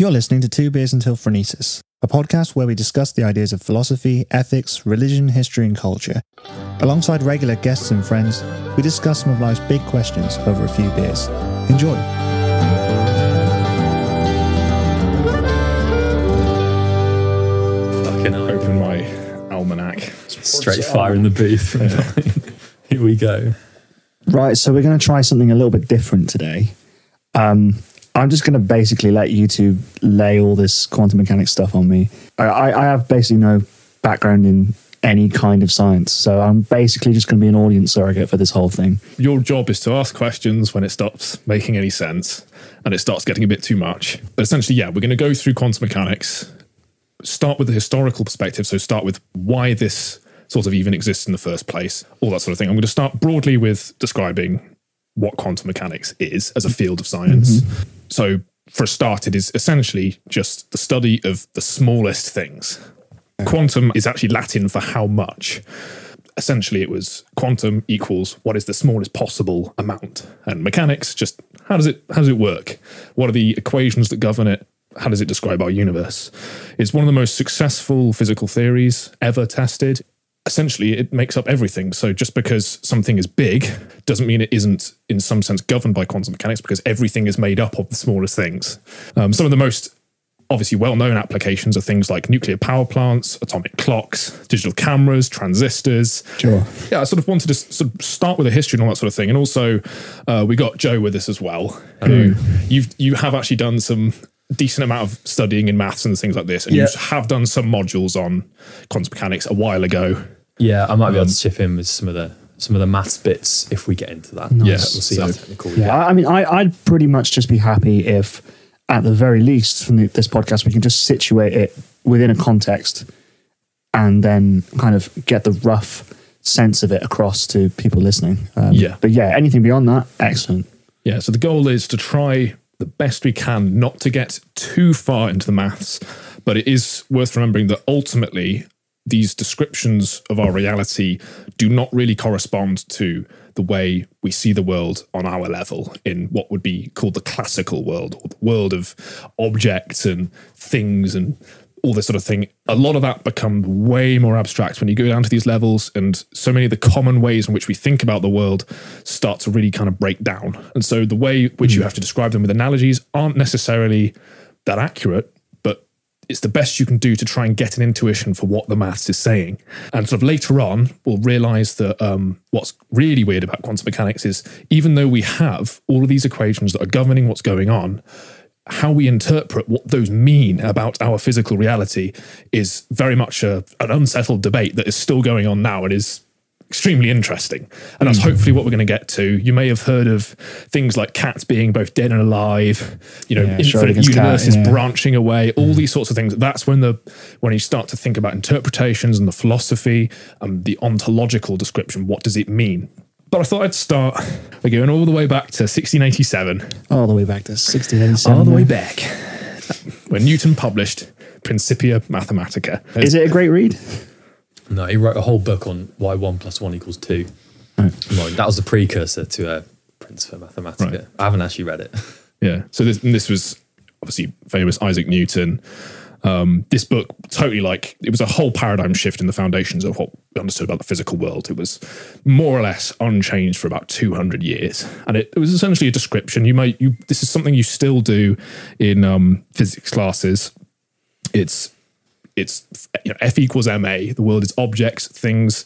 You're listening to Two Beers Until Phronesis, a podcast where we discuss the ideas of philosophy, ethics, religion, history, and culture. Alongside regular guests and friends, we discuss some of life's big questions over a few beers. Enjoy. Fucking hell. open my almanac. Straight fire in the booth. Here we go. Right, so we're going to try something a little bit different today. Um, I'm just going to basically let you two lay all this quantum mechanics stuff on me. I, I I have basically no background in any kind of science, so I'm basically just going to be an audience surrogate for this whole thing. Your job is to ask questions when it stops making any sense and it starts getting a bit too much. But essentially, yeah, we're going to go through quantum mechanics, start with the historical perspective. So, start with why this sort of even exists in the first place, all that sort of thing. I'm going to start broadly with describing what quantum mechanics is as a field of science. Mm-hmm. So, for a start, it is essentially just the study of the smallest things. Quantum is actually Latin for how much. Essentially, it was quantum equals what is the smallest possible amount, and mechanics just how does it how does it work? What are the equations that govern it? How does it describe our universe? It's one of the most successful physical theories ever tested. Essentially, it makes up everything. So just because something is big doesn't mean it isn't, in some sense, governed by quantum mechanics because everything is made up of the smallest things. Um, some of the most obviously well-known applications are things like nuclear power plants, atomic clocks, digital cameras, transistors. Sure. Yeah, I sort of wanted to sort of start with a history and all that sort of thing, and also uh, we got Joe with us as well, who you've you have actually done some decent amount of studying in maths and things like this, and Yeah. you have done some modules on quantum mechanics a while ago. Yeah, I might be able to chip in with some of the some of the maths bits if we get into that. Yeah, we'll see how technical we Yeah, get. I I mean, I, I'd pretty much just be happy if, at the very least, from the, this podcast, we can just situate it within a context and then kind of get the rough sense of it across to people listening. Um, Yeah. But yeah, anything beyond that, excellent. Yeah, so the goal is to try the best we can not to get too far into the maths, but it is worth remembering that ultimately these descriptions of our reality do not really correspond to the way we see the world on our level in what would be called the classical world or the world of objects and things and all this sort of thing. A lot of that becomes way more abstract when you go down to these levels, and so many of the common ways in which we think about the world start to really kind of break down. And so the way which you have to describe them with analogies aren't necessarily that accurate, but it's the best you can do to try and get an intuition for what the maths is saying. And sort of later on, we'll realize that um, what's really weird about quantum mechanics is even though we have all of these equations that are governing what's going on, how we interpret what those mean about our physical reality is very much a, an unsettled debate that is still going on now and is extremely interesting. And that's mm. hopefully what we're going to get to. You may have heard of things like cats being both dead and alive, you know, Yeah, infinite Schrödinger's cat, universes yeah. branching away, all mm. these sorts of things. That's when the when you start to think about interpretations and the philosophy and the ontological description. What does it mean? But I thought I'd start by going all the way back to 1687 All the way back to 1687. all the way back when Newton published Principia Mathematica. Is it a great read? No, he wrote a whole book on why one plus one equals two. Well, that was the precursor to uh, Principia Mathematica. Right. I haven't actually read it. Yeah. So this, this was obviously famous Isaac Newton. Um, this book totally like it was a whole paradigm shift in the foundations of what we understood about the physical world. It was more or less unchanged for about 200 years, and it, it was essentially a description. You might you this is something you still do in um, physics classes. It's it's you know, F equals ma. The world is objects, things.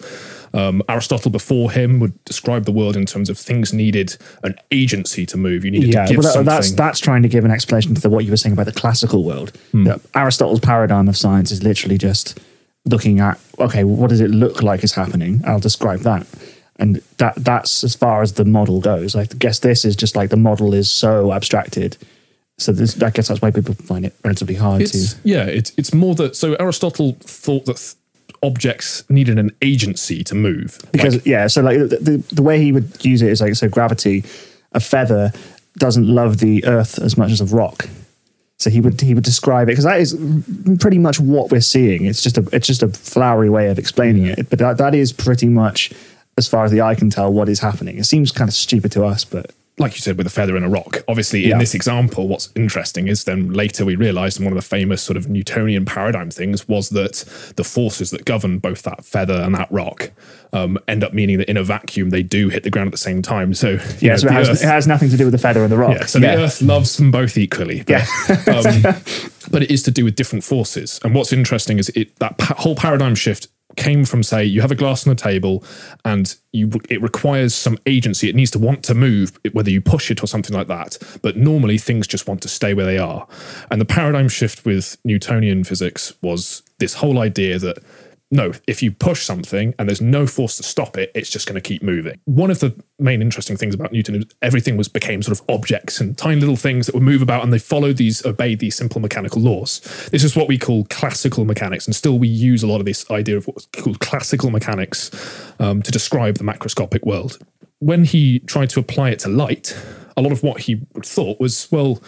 Um, Aristotle before him would describe the world in terms of things needed an agency to move. You needed Yeah, to give well, that- something. that's that's trying to give an explanation to the, what you were saying about the classical world. That Aristotle's paradigm of science is literally just looking at okay, what does it look like is happening? I'll describe that, and that that's as far as the model goes. I guess this is just like the model is so abstracted, so this, I guess that's why people find it relatively hard It's to. yeah, it's it's more that so Aristotle thought that th- objects needed an agency to move. because Like, yeah so like the, the, the way he would use it is like so gravity a feather doesn't love the earth as much as a rock so he would he would describe it because that is pretty much what we're seeing it's just a it's just a flowery way of explaining it but that, that is pretty much as far as the eye can tell what is happening it seems kind of stupid to us but like you said, with a feather and a rock. Obviously, Yeah. in this example, what's interesting is then later we realized, and one of the famous sort of Newtonian paradigm things was that the forces that govern both that feather and that rock um, end up meaning that in a vacuum they do hit the ground at the same time. So, Yeah, know, so it has, Earth- it has nothing to do with the feather and the rock. yeah, so the Earth loves them both equally. But, um, but it is to do with different forces. And what's interesting is it that pa- whole paradigm shift came from say you have a glass on the table and you it requires some agency. It needs to want to move whether you push it or something like that. But normally things just want to stay where they are. And the paradigm shift with newtonian physics was this whole idea that no, if you push something and there's no force to stop it, it's just going to keep moving. One of the main interesting things about Newton is everything was became sort of objects and tiny little things that would move about and they followed these, obeyed these simple mechanical laws. This is what we call classical mechanics, and still we use a lot of this idea of what's called classical mechanics um, to describe the macroscopic world. When he tried to apply it to light, a lot of what he thought was, well,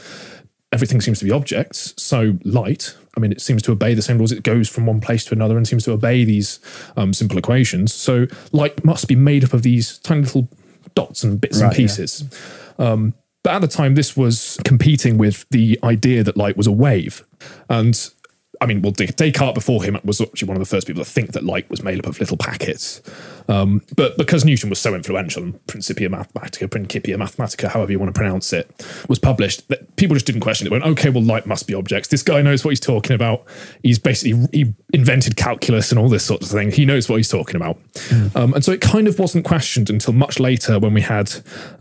everything seems to be objects. So light, I mean, it seems to obey the same laws. It goes from one place to another and seems to obey these um, simple equations. So light must be made up of these tiny little dots and bits and Right, yeah. pieces. Um, but at the time, this was competing with the idea that light was a wave. And I mean, well, Descartes before him was actually one of the first people to think that light was made up of little packets. Um, but because Newton was so influential and Principia Mathematica, Principia Mathematica, however you want to pronounce it, was published, that people just didn't question it. Went, okay, well, light must be objects. This guy knows what he's talking about. He's basically he invented calculus and all this sort of thing. He knows what he's talking about. Um, and so it kind of wasn't questioned until much later when we had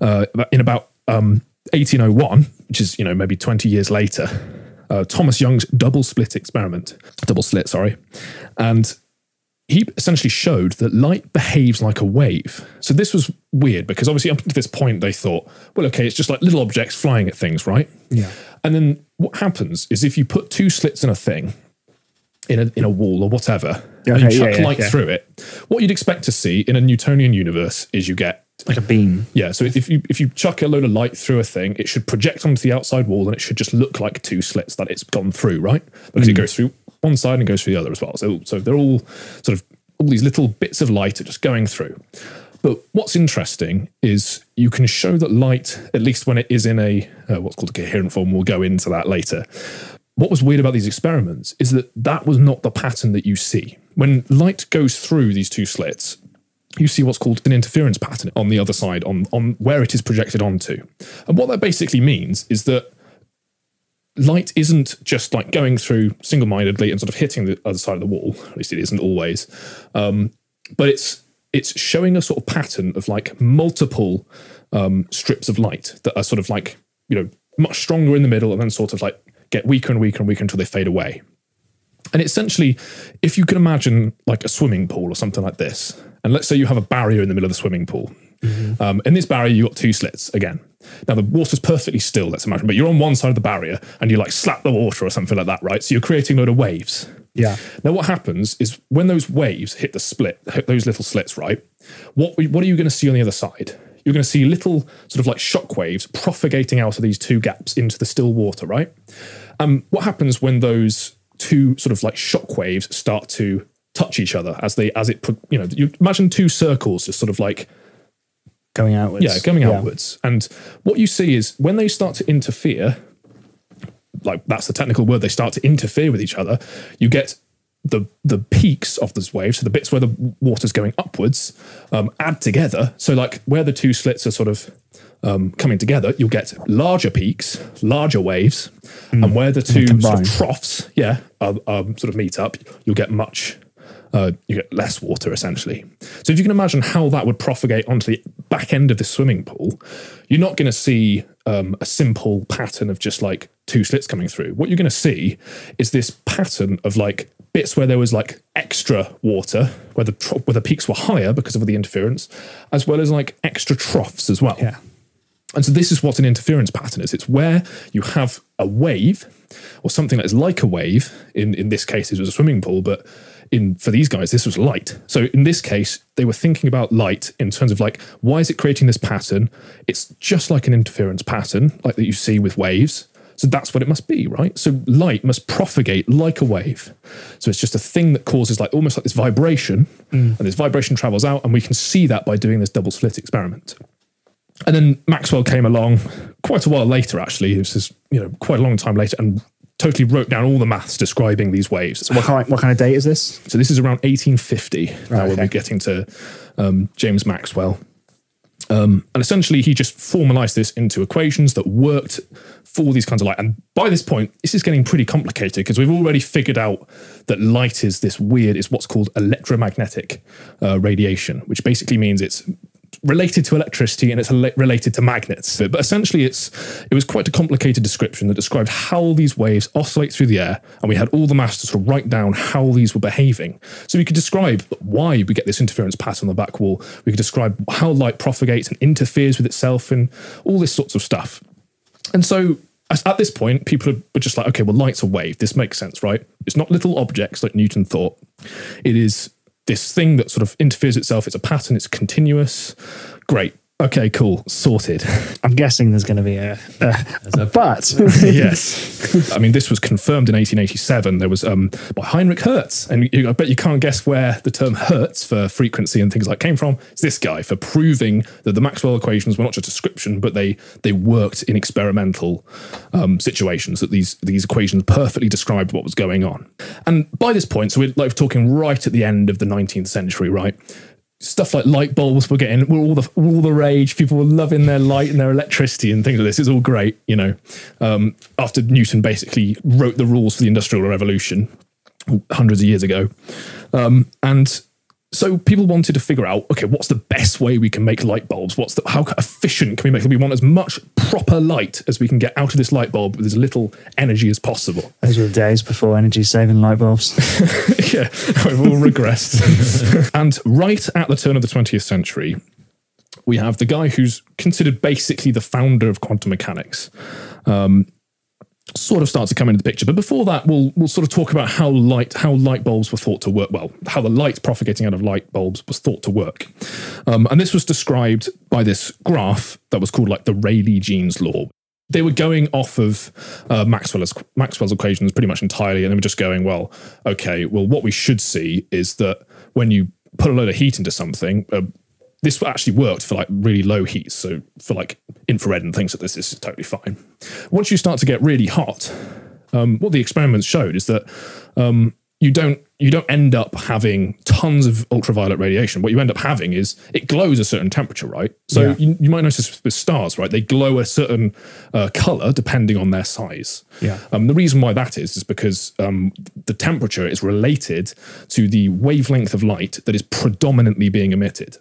uh, in about um, 1801, which is you know maybe 20 years later, uh, Thomas Young's double split experiment, double slit, sorry, and he essentially showed that light behaves like a wave. So this was weird because obviously up to this point they thought, well, okay, it's just like little objects flying at things, right? Yeah. And then what happens is if you put two slits in a thing, in a in a wall or whatever, and you chuck yeah, yeah, light yeah. through it, what you'd expect to see in a Newtonian universe is you get Like a beam. yeah, so if you if you chuck a load of light through a thing, it should project onto the outside wall, and it should just look like two slits that it's gone through, right? Because it goes through one side and goes through the other as well. So so they're all sort of all these little bits of light are just going through. But what's interesting is you can show that light, at least when it is in a uh, what's called a coherent form. We'll go into that later. What was weird about these experiments is that that was not the pattern that you see when light goes through these two slits you see what's called an interference pattern on the other side, on, on where it is projected onto. And what that basically means is that light isn't just like going through single mindedly and sort of hitting the other side of the wall. At least it isn't always. Um, but it's it's showing a sort of pattern of like multiple um, strips of light that are sort of like you know much stronger in the middle and then sort of like get weaker and weaker and weaker until they fade away. And essentially, if you can imagine like a swimming pool or something like this, and let's say you have a barrier in the middle of the swimming pool. Um, in this barrier, you've got two slits again. Now, the water's perfectly still, let's imagine, but you're on one side of the barrier and you like slap the water or something like that, right? So you're creating a load of waves. Yeah. Now, what happens is when those waves hit the split, hit those little slits, right? What what are you going to see on the other side? You're going to see little sort of like shock waves propagating out of these two gaps into the still water, right? Um, what happens when those two sort of like shock waves start to touch each other as they as it pro- you know you imagine two circles just sort of like Going outwards. yeah, going outwards. And what you see is when they start to interfere, like that's the technical word, they start to interfere with each other, you get the the peaks of those waves, so the bits where the water's going upwards, um, add together. So like where the two slits are sort of um, coming together, you'll get larger peaks, larger waves, and where the two sort of troughs, yeah, um, sort of meet up, you'll get much uh, you get less water essentially. So if you can imagine how that would propagate onto the back end of the swimming pool, you're not going to see um, a simple pattern of just like two slits coming through. What you're going to see is this pattern of like bits where there was like extra water, where the tro- where the peaks were higher because of the interference, as well as like extra troughs as well. Yeah. And so this is what an interference pattern is. It's where you have a wave or something that is like a wave. In in this case, it was a swimming pool, but in for these guys, this was light. So in this case, they were thinking about light in terms of like, why is it creating this pattern? It's just like an interference pattern, like that you see with waves. So that's what it must be, right? So light must propagate like a wave. So it's just a thing that causes like almost like this vibration, mm. and this vibration travels out, and we can see that by doing this double slit experiment. And then Maxwell came along quite a while later, actually. This is, you know, quite a long time later and totally wrote down all the maths describing these waves. What kind, what kind of date is this? So this is around 1850. now we'll be getting to um, James Maxwell. Um, and essentially, he just formalized this into equations that worked for these kinds of light. And by this point, this is getting pretty complicated because we've already figured out that light is this weird, is what's called electromagnetic uh, radiation, which basically means it's related to electricity and it's related to magnets. But, essentially, it's it was quite a complicated description that described how these waves oscillate through the air, and we had all the to sort of write down how these were behaving. So we could describe why we get this interference pattern on the back wall. We could describe how light propagates and interferes with itself, and all this sorts of stuff. And so at this point, people were just like, okay, well, light's a wave. This makes sense, right? It's not little objects like Newton thought. It is this thing that sort of interferes itself. It's a pattern. It's continuous. Great. Okay, cool. Sorted. I'm guessing there's going to be a, a, a but. yes. I mean, this was confirmed in 1887. There was um, by Heinrich Hertz, and you, I bet you can't guess where the term Hertz for frequency and things like came from. It's this guy for proving that the Maxwell equations were not just a description, but they they worked in experimental um, situations. That these these equations perfectly described what was going on. And by this point, so we're like talking right at the end of the 19th century, right? Stuff like light bulbs were getting were all the all the rage. People were loving their light and their electricity and things like this. It's all great, you know. Um, after Newton basically wrote the rules for the Industrial Revolution hundreds of years ago, um, and so people wanted to figure out, okay, what's the best way we can make light bulbs? What's the how efficient can we make them? We want as much proper light as we can get out of this light bulb with as little energy as possible. Those were the days before energy saving light bulbs. yeah, we've all regressed. and right at the turn of the 20th century, we have the guy who's considered basically the founder of quantum mechanics. Um, sort of starts to come into the picture. But before that, we'll we'll sort of talk about how light how light bulbs were thought to work. Well, how the light propagating out of light bulbs was thought to work. Um, and this was described by this graph that was called like the Rayleigh-Jeans law. They were going off of uh, Maxwell's Maxwell's equations pretty much entirely, and they were just going, well, okay, well, what we should see is that when you put a load of heat into something, uh, this actually worked for like really low heat. So for like infrared and things like this, this is totally fine. Once you start to get really hot, um, what the experiments showed is that um, you don't you don't end up having tons of ultraviolet radiation. What you end up having is it glows a certain temperature, right? So Yeah. you, you might notice with stars, right? They glow a certain uh, color depending on their size. Yeah. Um, the reason why that is is because um, the temperature is related to the wavelength of light that is predominantly being emitted.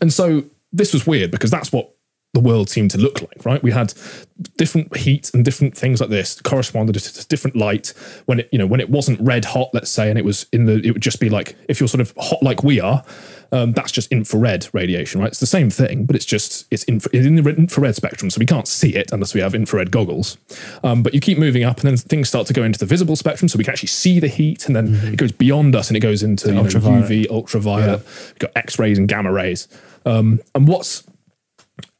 And so this was weird because that's what the world seemed to look like, right? We had different heat and different things like this corresponded to different light. When it, you know, when it wasn't red hot, let's say, and it was in the, it would just be like if you're sort of hot like we are, um, that's just infrared radiation, right? It's the same thing, but it's just it's, infra- it's in the infrared spectrum, so we can't see it unless we have infrared goggles. Um, but you keep moving up, and then things start to go into the visible spectrum, so we can actually see the heat, and then it goes beyond us, and it goes into know, ultraviolet. UV, ultraviolet. We've got X rays and gamma rays. Um, and what's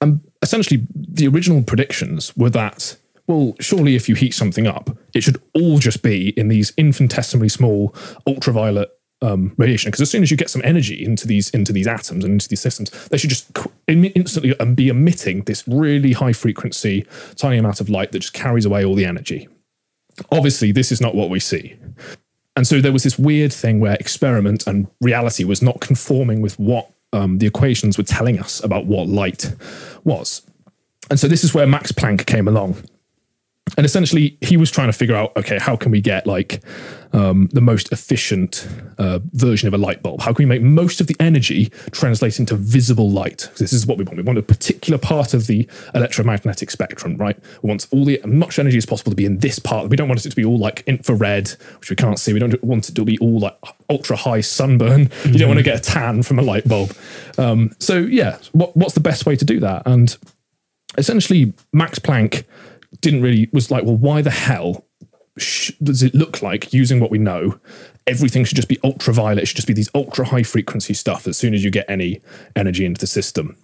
and essentially the original predictions were that well surely if you heat something up it should all just be in these infinitesimally small ultraviolet um, radiation because as soon as you get some energy into these into these atoms and into these systems they should just instantly um, be emitting this really high frequency tiny amount of light that just carries away all the energy obviously this is not what we see and so there was this weird thing where experiment and reality was not conforming with what um, the equations were telling us about what light was. And so this is where Max Planck came along. And essentially, he was trying to figure out, okay, how can we get like um, the most efficient uh, version of a light bulb? How can we make most of the energy translate into visible light? This is what we want. We want a particular part of the electromagnetic spectrum, right? We want all the as much energy as possible to be in this part. We don't want it to be all like infrared, which we can't see. We don't want it to be all like ultra high sunburn. You don't want to get a tan from a light bulb. Um, so yeah, what, what's the best way to do that? And essentially Max Planck didn't really was like, well, why the hell sh- does it look like using what we know? Everything should just be ultraviolet. It should just be these ultra high frequency stuff as soon as you get any energy into the system.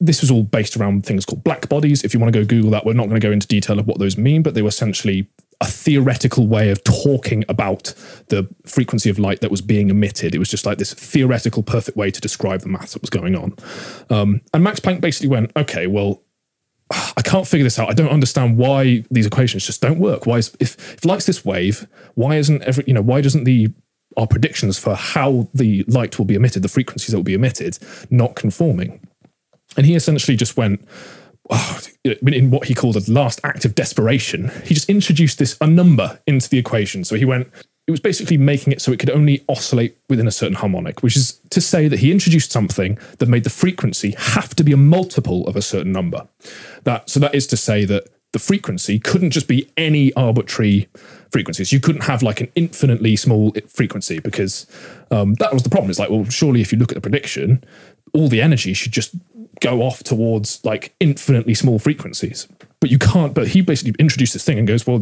This was all based around things called black bodies. If you want to go Google that, we're not going to go into detail of what those mean, but they were essentially a theoretical way of talking about the frequency of light that was being emitted. It was just like this theoretical, perfect way to describe the math that was going on. Um, and Max Planck basically went, okay, well, I can't figure this out. I don't understand why these equations just don't work. Why is if, if light's this wave, why isn't every you know why doesn't the our predictions for how the light will be emitted, the frequencies that will be emitted, not conforming? And he essentially just went, in what he called a last act of desperation, he just introduced this a number into the equation. So he went, it was basically making it so it could only oscillate within a certain harmonic, which is to say that he introduced something that made the frequency have to be a multiple of a certain number. That so that is to say that the frequency couldn't just be any arbitrary frequencies. You couldn't have like an infinitely small frequency because um, that was the problem. It's like, well, surely if you look at the prediction, all the energy should just go off towards like infinitely small frequencies. But you can't. But he basically introduced this thing and goes, well,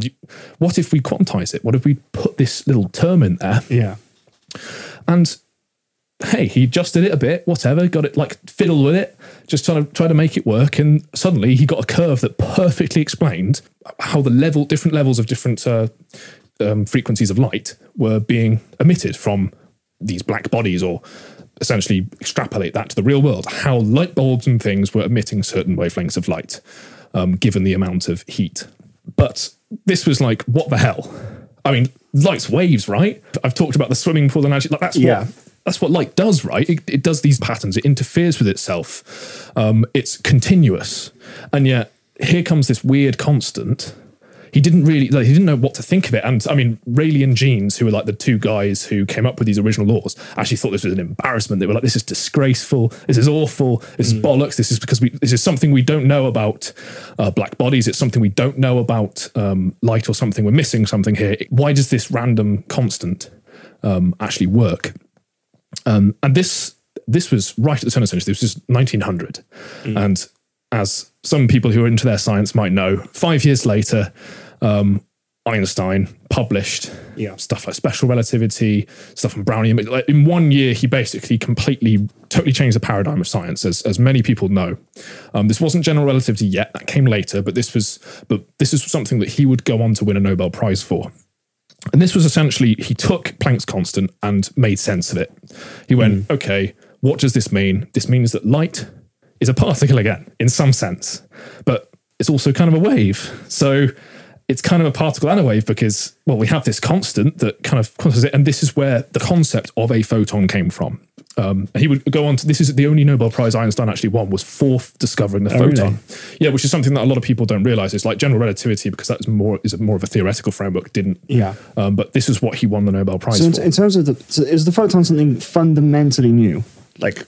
what if we quantize it? What if we put this little term in there? Yeah. And hey, he adjusted it a bit, whatever, got it like fiddled with it, just trying to try to make it work. And suddenly he got a curve that perfectly explained how the level, different levels of different uh, um, frequencies of light were being emitted from these black bodies, or essentially extrapolate that to the real world, how light bulbs and things were emitting certain wavelengths of light, um, given the amount of heat. But this was like, what the hell? I mean, light's waves, right? I've talked about the swimming pool analogy. Like that's yeah. what that's what light does, right? It, it does these patterns. It interferes with itself. Um, it's continuous, and yet here comes this weird constant. He didn't really, like, he didn't know what to think of it. And I mean, Rayleigh and Jeans, who were like the two guys who came up with these original laws, actually thought this was an embarrassment. They were like, "This is disgraceful. This is awful. This mm. is bollocks. This is because we. This is something we don't know about uh, black bodies. It's something we don't know about um, light or something. We're missing something here. Why does this random constant um, actually work?" Um, and this this was right at the turn of the century. This was 1900, mm. and as some people who are into their science might know, five years later, um, Einstein published yeah. stuff like special relativity, stuff from Brownian. In one year, he basically completely, totally changed the paradigm of science, as, as many people know. Um, this wasn't general relativity yet; that came later. But this was, but this is something that he would go on to win a Nobel Prize for. And this was essentially, he took Planck's constant and made sense of it. He went, mm. okay, what does this mean? This means that light is a particle again, in some sense, but it's also kind of a wave. So it's kind of a particle and a wave because, well, we have this constant that kind of quantifies it. And this is where the concept of a photon came from. Um, he would go on to this is the only Nobel Prize Einstein actually won was for discovering the oh, photon. Really? Yeah, which is something that a lot of people don't realize. It's like general relativity because that is more is more of a theoretical framework. Didn't yeah. Um, but this is what he won the Nobel Prize so in. In terms of the, so is the photon something fundamentally new, like,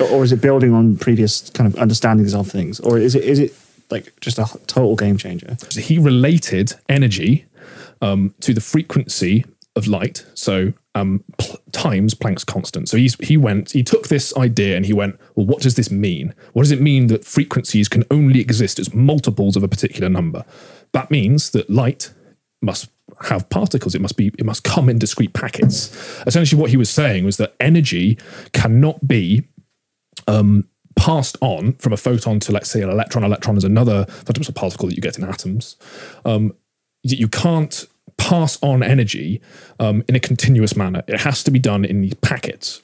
or is it building on previous kind of understandings of things, or is it is it like just a total game changer? He related energy um, to the frequency of light. So um, pl- times Planck's constant. So he's, he went, he took this idea and he went, well, what does this mean? What does it mean that frequencies can only exist as multiples of a particular number? That means that light must have particles. It must be, it must come in discrete packets. Essentially, what he was saying was that energy cannot be um, passed on from a photon to, let's say, an electron. Electron is another fundamental particle that you get in atoms. Um, you can't pass on energy um, in a continuous manner. It has to be done in these packets.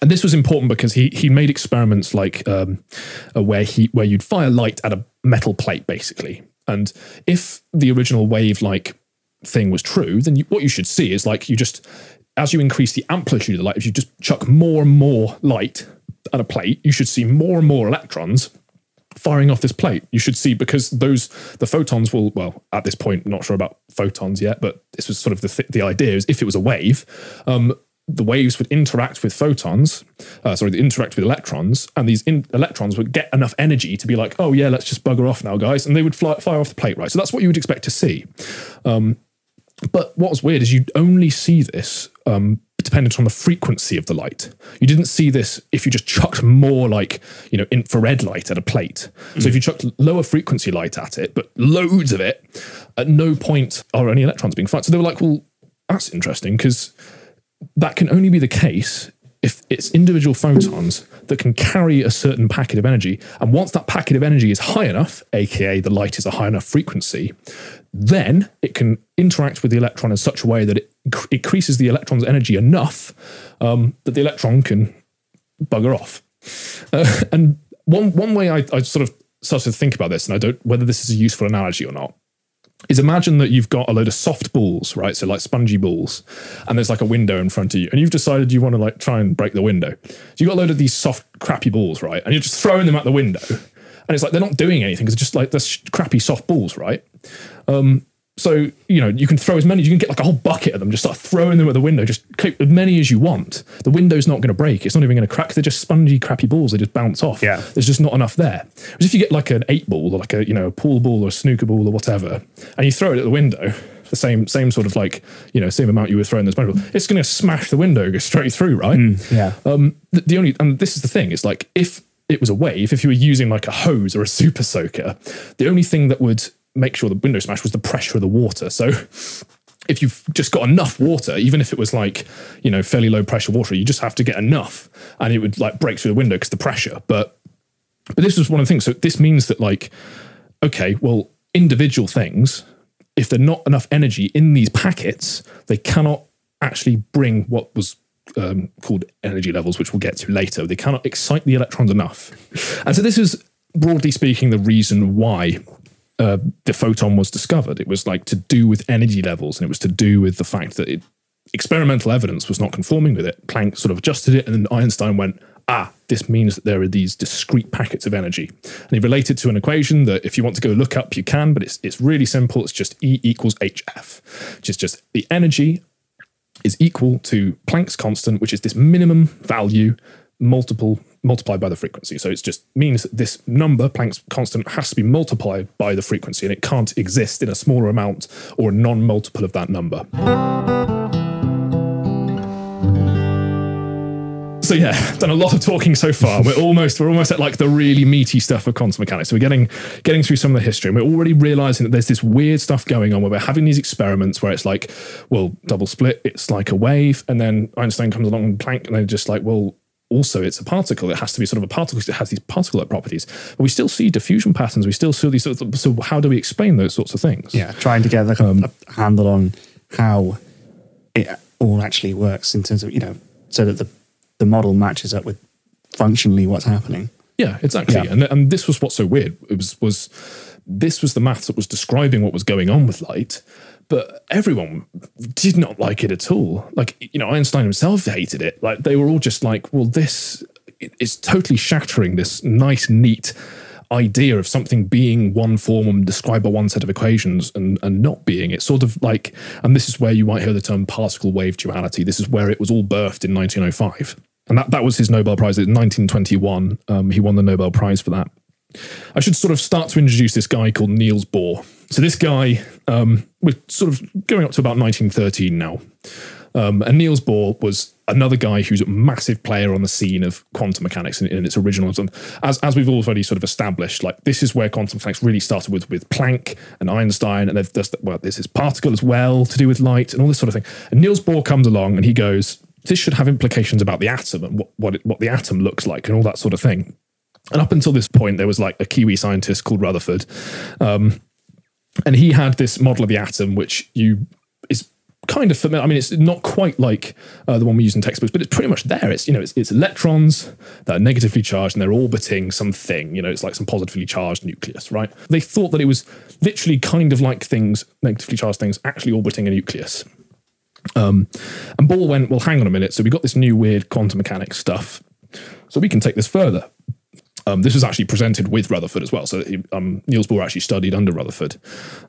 And this was important because he he made experiments like um, uh, where he where you'd fire light at a metal plate basically, and if the original wave like thing was true, then you, what you should see is like you just as you increase the amplitude of the light, if you just chuck more and more light at a plate, you should see more and more electrons firing off this plate. You should see because those the photons will well at this point not sure about photons yet, but this was sort of the th- the idea is if it was a wave, um, the waves would interact with photons, uh, sorry, they interact with electrons, and these in- electrons would get enough energy to be like, oh yeah, let's just bugger off now, guys, and they would fly, fire off the plate, right? So that's what you would expect to see. Um, but what was weird is you only see this um, dependent on the frequency of the light. You didn't see this if you just chucked more like, you know, infrared light at a plate. Mm. So if you chucked lower frequency light at it, but loads of it, at no point are any electrons being fired. So they were like, well, that's interesting because that can only be the case if it's individual photons that can carry a certain packet of energy. And once that packet of energy is high enough, aka the light is a high enough frequency, then it can interact with the electron in such a way that it inc- increases the electron's energy enough um, that the electron can bugger off. Uh, and one one way I, I sort of started to think about this, and I don't whether this is a useful analogy or not, is imagine that you've got a load of soft balls, right? So like spongy balls, and there's like a window in front of you, and you've decided you want to like try and break the window. So you've got a load of these soft, crappy balls, right? And you're just throwing them out the window. And it's like they're not doing anything because just like this crappy soft balls, right? Um, so you know you can throw as many you can get like a whole bucket of them just start throwing them at the window just keep as many as you want the window's not going to break it's not even going to crack they're just spongy crappy balls they just bounce off Yeah. there's just not enough there Whereas if you get like an eight ball or like a you know a pool ball or a snooker ball or whatever and you throw it at the window the same same sort of like you know same amount you were throwing the sponge ball it's going to smash the window go straight through right Yeah. um, the, the only and this is the thing it's like if it was a wave if you were using like a hose or a super soaker the only thing that would make sure the window smash was the pressure of the water. So if you've just got enough water even if it was like you know fairly low pressure water you just have to get enough and it would like break through the window because the pressure. But but this was one of the things. So this means that like okay well individual things if they're not enough energy in these packets they cannot actually bring what was um, called energy levels, which we'll get to later. They cannot excite the electrons enough. And so, this is broadly speaking the reason why uh, the photon was discovered. It was like to do with energy levels, and it was to do with the fact that it, experimental evidence was not conforming with it. Planck sort of adjusted it, and then Einstein went, ah, this means that there are these discrete packets of energy. And he related to an equation that if you want to go look up, you can, but it's, it's really simple. It's just E equals HF, which is just the energy is equal to Planck's constant, which is this minimum value multiple multiplied by the frequency. So it just means this number, Planck's constant, has to be multiplied by the frequency, and it can't exist in a smaller amount or a non-multiple of that number. So yeah, done a lot of talking so far. We're almost we're almost at like the really meaty stuff of quantum mechanics. So we're getting getting through some of the history, and we're already realizing that there's this weird stuff going on where we're having these experiments where it's like, well, double split, it's like a wave, and then Einstein comes along and Planck, and they're just like, well, also it's a particle. It has to be sort of a particle because it has these particle-like properties. But we still see diffusion patterns. We still see these. Sorts of, so how do we explain those sorts of things? yeah, trying to get like a, um, a handle on how it all actually works in terms of you know, so that the the model matches up with functionally what's happening. Yeah, exactly. Yeah. And and this was what's so weird. It was was this was the maths that was describing what was going on with light, but everyone did not like it at all. Like you know, Einstein himself hated it. Like they were all just like, well, this is totally shattering this nice, neat idea of something being one form and described by one set of equations and, and not being. It sort of like and this is where you might hear the term particle wave duality. This is where it was all birthed in 1905 and that, that was his nobel prize in 1921 um, he won the nobel prize for that. I should sort of start to introduce this guy called Niels Bohr. So this guy, um, we're sort of going up to about 1913 now. Um, and Niels Bohr was another guy who's a massive player on the scene of quantum mechanics in, in its original. And as, as we've already sort of established, like this is where quantum mechanics really started with with Planck and Einstein, and there's, there's well, this particle as well to do with light and all this sort of thing. And Niels Bohr comes along and he goes, "This should have implications about the atom and what what, it, what the atom looks like and all that sort of thing." And up until this point, there was like a Kiwi scientist called Rutherford, um, and he had this model of the atom, which you is kind of familiar. I mean, it's not quite like uh, the one we use in textbooks, but it's pretty much there. It's you know, it's, it's electrons that are negatively charged and they're orbiting something. You know, it's like some positively charged nucleus, right? They thought that it was literally kind of like things, negatively charged things, actually orbiting a nucleus. Um, and Bohr went, well, hang on a minute. So we got this new weird quantum mechanics stuff. So we can take this further. Um, this was actually presented with Rutherford as well. So he, um, Niels Bohr actually studied under Rutherford.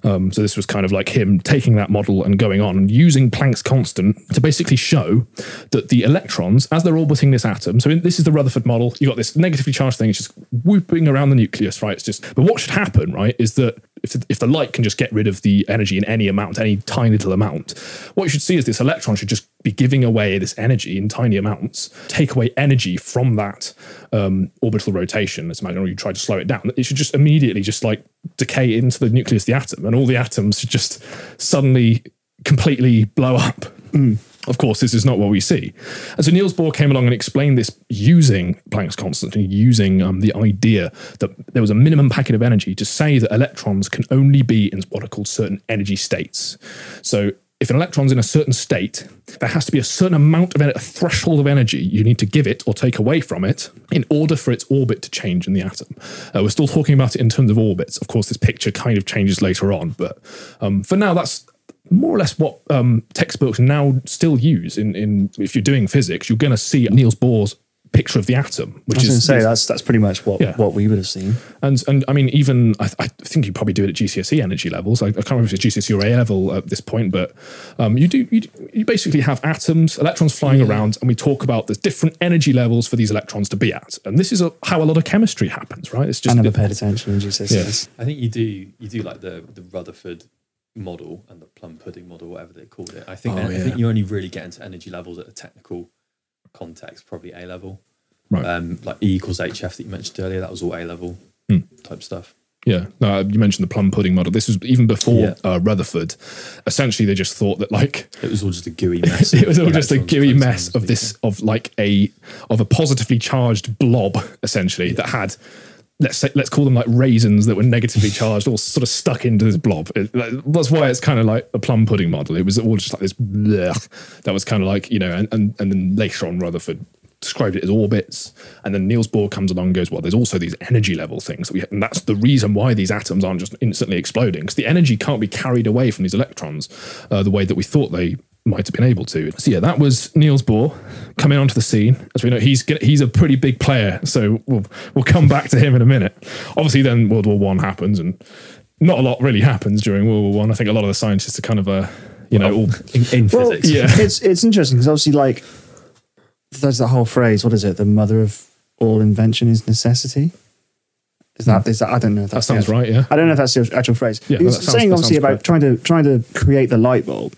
Um, so this was kind of like him taking that model and going on and using Planck's constant to basically show that the electrons, as they're orbiting this atom, so in, this is the Rutherford model. You've got this negatively charged thing, it's just whooping around the nucleus, right? It's just, but what should happen, right, is that if if the light can just get rid of the energy in any amount, any tiny little amount, what you should see is this electron should just be giving away this energy in tiny amounts, take away energy from that um, orbital rotation. Let's imagine you try to slow it down. It should just immediately just like decay into the nucleus the atom, and all the atoms should just suddenly completely blow up. Of course, this is not what we see. And so Niels Bohr came along and explained this using Planck's constant and using um, the idea that there was a minimum packet of energy to say that electrons can only be in what are called certain energy states. So if an electron's in a certain state, there has to be a certain amount of a threshold of energy you need to give it or take away from it in order for its orbit to change in the atom. Uh, we're still talking about it in terms of orbits. Of course, this picture kind of changes later on, but um, for now, that's more or less what um, textbooks now still use. In, in if you're doing physics, you're going to see Niels Bohr's picture of the atom, which I was is going to say that's that's pretty much what Yeah. what we would have seen. and and I mean, even I, I think you probably do it at GCSE energy levels. I, I can't remember if it's GCSE or A level at this point, but um, you do you, you basically have atoms, electrons flying around, and we talk about the different energy levels for these electrons to be at. And this is a, how a lot of chemistry happens, right? It's I just never paid attention in GCSEs. I think you do you do like the the Rutherford model and the plum pudding model, whatever they called it. I think Oh, I yeah. think you only really get into energy levels at a technical context, probably A level. Right. Um, like E equals HF that you mentioned earlier, that was all A level Hmm. type stuff. Yeah, no, you mentioned the plum pudding model. This was even before Yeah. uh, Rutherford. Essentially, they just thought that like It was all just a gooey mess. it was all just a gooey mess of this of like a of a positively charged blob essentially that had let's say let's call them like raisins that were negatively charged all sort of stuck into this blob. It- that- that's why it's kind of like a plum pudding model. It was all just like this blech, that was kind of like you know and, and and then later on rutherford described it as orbits and then niels bohr comes along and goes well there's also these energy level things that we and that's the reason why these atoms aren't just instantly exploding because the energy can't be carried away from these electrons uh, the way that we thought they might have been able to. So yeah, that was Niels Bohr coming onto the scene. As we know, he's he's a pretty big player, so we'll we'll come back to him in a minute. Obviously, then World War One happens, and not a lot really happens during World War One. I. think a lot of the scientists are kind of uh, you know, all, In, in Well, physics. yeah. it's it's interesting because obviously, like, there's that whole phrase. What is it? The mother of all invention is necessity. Is that is that? I don't know. If that sounds the- right. Yeah, I don't know if that's the actual phrase. Yeah, he was that sounds- saying obviously about correct. trying to trying to create the light bulb.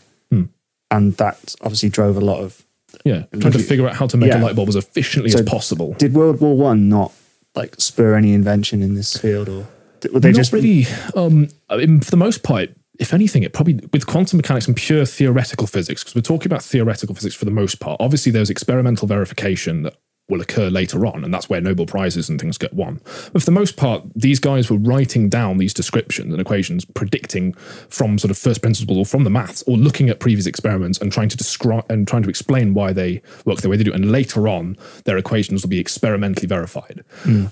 And that obviously drove a lot of. yeah. Trying to figure out how to make Yeah. a light bulb as efficiently So as possible. Did World War One not like spur any invention in this field, or were they Not just really. Um, I mean, for the most part, if anything, it probably with quantum mechanics and pure theoretical physics, because we're talking about theoretical physics for the most part. Obviously, there's experimental verification that will occur later on, and that's where Nobel prizes and things get won. But for the most part, these guys were writing down these descriptions and equations, predicting from sort of first principles or from the maths, or looking at previous experiments and trying to describe and trying to explain why they work the way they do. And later on, their equations will be experimentally verified.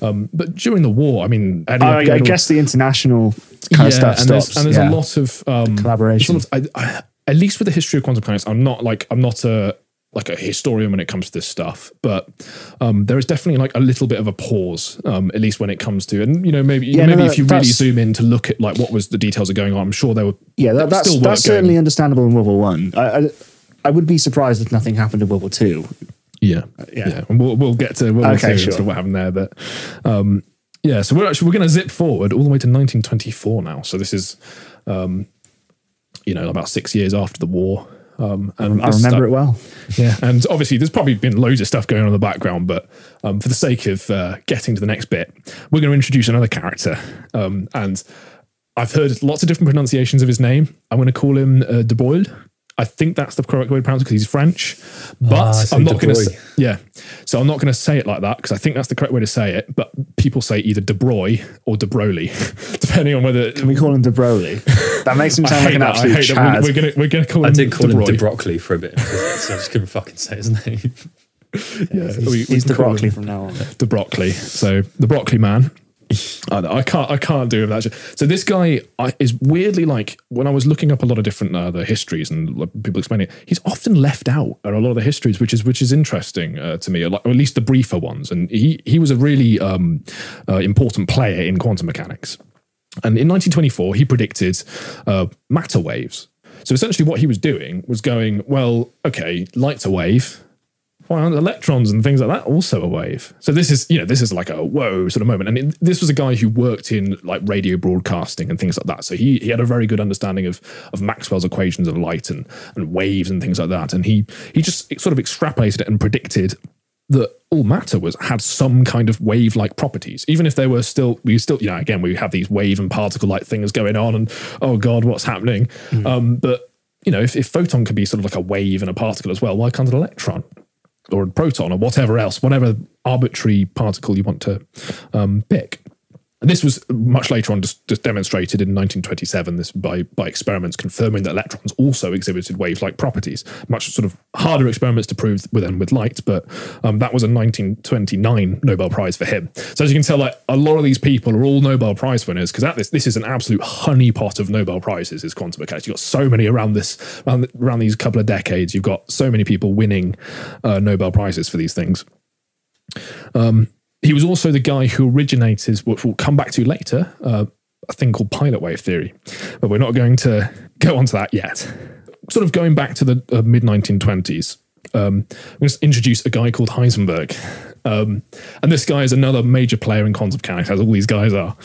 Um, but during the war, I mean, I, I guess the international kind of stuff and stops. there's, and there's yeah. a lot of um, Collaboration. sort of- I, I, at least with the history of quantum mechanics, I'm not like I'm not a like a historian when it comes to this stuff, but um, there is definitely like a little bit of a pause, um, at least when it comes to, and you know maybe Yeah, maybe no, if you really zoom in to look at like what was the details are going on, I'm sure there were Yeah, that, that's still that's certainly going- understandable in World War One. I, I I would be surprised if nothing happened in World War Two. Yeah, yeah. yeah. And we'll we'll get to we'll Okay, okay, sure. sort of what happened there, but um, yeah. So we're actually we're going to zip forward all the way to 1924 now. So this is um, you know about six years after the war. Um, and I remember it well. Yeah, and obviously there's probably been loads of stuff going on in the background, but um, for the sake of uh, getting to the next bit, we're going to introduce another character. Um, and I've heard lots of different pronunciations of his name. I'm going to call him uh, De Boyle. I think that's the correct way to pronounce it because he's French. But Ah, I'm not going to say, yeah. So I'm not going to say it like that because I think that's the correct way to say it. But people say either De Broy or De Broly, depending on whether. Can we call him De Broly? That makes him sound like an that. I absolute hate that. We're, chad. we're gonna we're gonna call I him. did call De him Broy. De Broccoli for a bit, so I just couldn't fucking say his name. Yeah, He's, we- we he's can the call him- broccoli from now on. the broccoli. So the broccoli man. I, know, I can't. I can't do that. So this guy is weirdly like when I was looking up a lot of different uh, the histories and people explaining it. He's often left out in a lot of the histories, which is which is interesting uh, to me, or at least the briefer ones. And he he was a really um, uh, important player in quantum mechanics. And in 1924, he predicted uh, matter waves. So essentially, what he was doing was going, well, okay, light's a wave why aren't electrons and things like that also a wave? So this is, you know, this is like a whoa sort of moment. And this was a guy who worked in like radio broadcasting and things like that. So he he had a very good understanding of of Maxwell's equations of light and and waves and things like that. And he he just sort of extrapolated it and predicted that all matter was had some kind of wave like properties, even if they were still we still you know again we have these wave and particle like things going on and oh god what's happening, um, but you know, if, if photon could be sort of like a wave and a particle as well, why can't an electron or a proton or whatever else, whatever arbitrary particle you want to um, pick? This was much later on just, just demonstrated in 1927 this by, by experiments confirming that electrons also exhibited wave-like properties. Much sort of harder experiments to prove than with light, but um, that was a 1929 Nobel Prize for him. So as you can tell, like a lot of these people are all Nobel Prize winners because this this is an absolute honeypot of Nobel Prizes. Is quantum mechanics? You've got so many around this around, around these couple of decades. You've got so many people winning uh, Nobel Prizes for these things. Um, he was also the guy who originated, which we'll come back to later, uh, a thing called pilot wave theory. But we're not going to go on to that yet. Sort of going back to the uh, mid 1920s, um, I'm going to introduce a guy called Heisenberg. Um, and this guy is another major player in quantum mechanics, as all these guys are.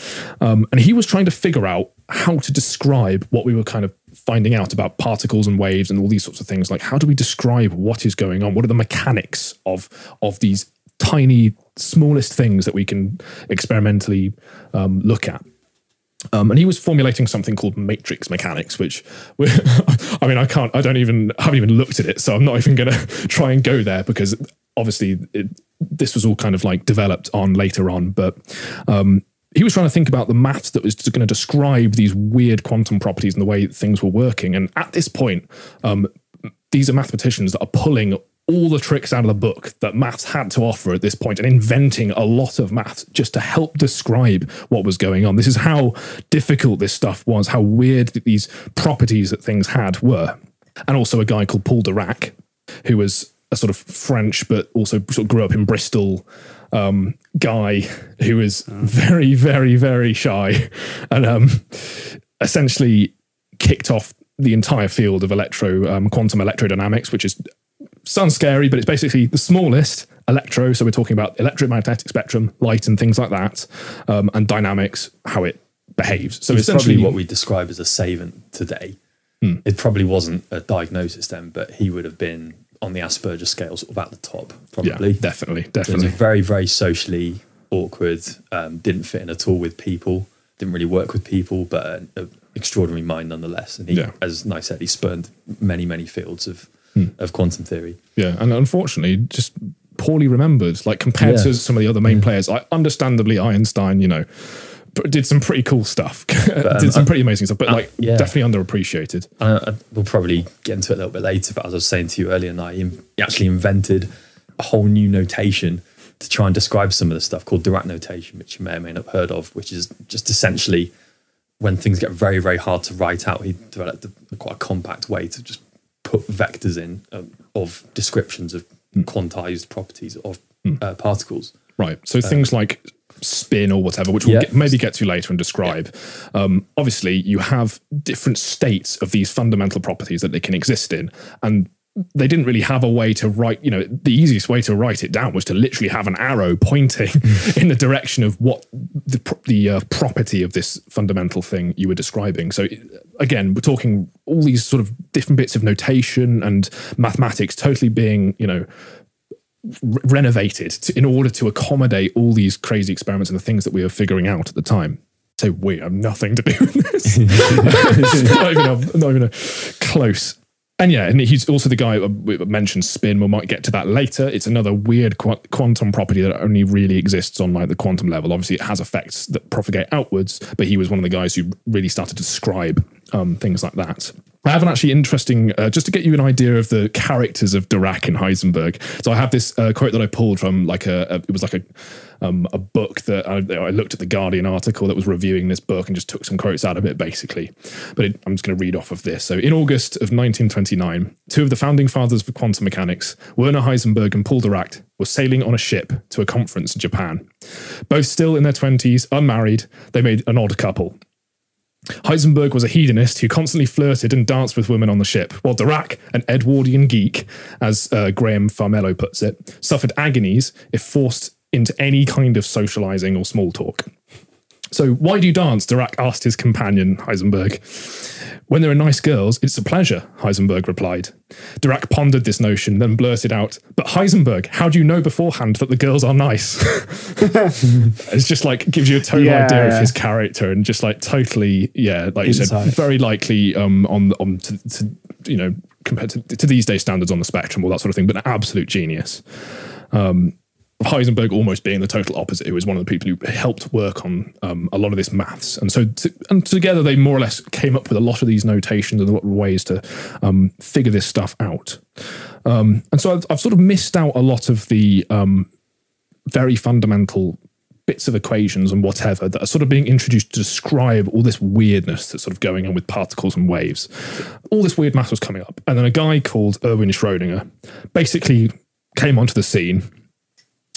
Um, and he was trying to figure out how to describe what we were kind of finding out about particles and waves and all these sorts of things. Like, how do we describe what is going on? What are the mechanics of of these tiny, smallest things that we can experimentally um, look at. Um, and he was formulating something called matrix mechanics, which, I mean, I can't, I don't even, I haven't even looked at it, so I'm not even going to try and go there because obviously it, this was all kind of like developed on later on. But um, he was trying to think about the maths that was going to describe these weird quantum properties and the way things were working. And at this point, um, these are mathematicians that are pulling all the tricks out of the book that maths had to offer at this point and inventing a lot of maths just to help describe what was going on. This is how difficult this stuff was, how weird these properties that things had were. And also a guy called Paul Dirac, who was a sort of French, but also sort of grew up in Bristol um, guy who was very, very, very shy and um, essentially kicked off the entire field of electro um, quantum electrodynamics, which is sounds scary, but it's basically the smallest electro. So we're talking about electromagnetic spectrum, light, and things like that, um, and dynamics, how it behaves. So it's essentially, probably what we describe as a savant today. Hmm. It probably wasn't a diagnosis then, but he would have been on the Asperger scale, sort of at the top, probably. yeah, definitely, definitely. a very, very socially awkward, um, didn't fit in at all with people, didn't really work with people, but an, an extraordinary mind nonetheless. And he, Yeah. as Nice said, he spurned many, many fields of, Hmm. of quantum theory. Yeah, and unfortunately, just poorly remembered. Like compared Yeah. to some of the other main players, like understandably, Einstein, you know, did some pretty cool stuff, did some um, pretty amazing stuff, but uh, like yeah. definitely underappreciated. Uh, I- we'll probably get into it a little bit later, but as I was saying to you earlier, he he actually invented a whole new notation to try and describe some of the stuff called Dirac notation, which you may or may not have heard of, which is just essentially when things get very, very hard to write out, he developed a, quite a compact way to just put vectors in um, of descriptions of quantized properties of uh, particles. Right. So things like spin or whatever, which we'll Yeah. get, maybe get to later and describe. Um, obviously, you have different states of these fundamental properties that they can exist in, and they didn't really have a way to write. You know, the easiest way to write it down was to literally have an arrow pointing in the direction of what the the uh, property of this fundamental thing you were describing. So again, we're talking all these sort of different bits of notation and mathematics, totally being you know re- renovated to, in order to accommodate all these crazy experiments and the things that we were figuring out at the time. So we have nothing to do with this. Not even a, not even a close. And yeah, and he's also the guy uh, we mentioned spin. We might get to that later. It's another weird qu- quantum property that only really exists on like the quantum level. Obviously, it has effects that propagate outwards, but he was one of the guys who really started to describe um, things like that. I have an actually interesting, uh, just to get you an idea of the characters of Dirac and Heisenberg. So I have this uh, quote that I pulled from like a, a it was like a um, a book that I, I looked at the Guardian article that was reviewing this book and just took some quotes out of it basically. But it, I'm just going to read off of this. So in August of 1929, two of the founding fathers of quantum mechanics, Werner Heisenberg and Paul Dirac, were sailing on a ship to a conference in Japan. Both still in their 20s, unmarried, they made an odd couple. Heisenberg was a hedonist who constantly flirted and danced with women on the ship, while Dirac, an Edwardian geek, as uh, Graham Farmelo puts it, suffered agonies if forced into any kind of socializing or small talk. So, why do you dance? Dirac asked his companion, Heisenberg. When there are nice girls, it's a pleasure, Heisenberg replied. Dirac pondered this notion, then blurted out, But Heisenberg, how do you know beforehand that the girls are nice? it's just like gives you a total Yeah, idea of his character and just like totally, yeah, like you said, very likely um, on on to, to you know, compared to, to these day standards on the spectrum, all that sort of thing, but an absolute genius. Um, Heisenberg almost being the total opposite, who was one of the people who helped work on um, a lot of this maths, and so and together they more or less came up with a lot of these notations and a lot of ways to um, figure this stuff out. Um, and so I've, I've, sort of missed out a lot of the um, very fundamental bits of equations and whatever that are sort of being introduced to describe all this weirdness that's sort of going on with particles and waves. All this weird math was coming up, and then a guy called Erwin Schrödinger basically came onto the scene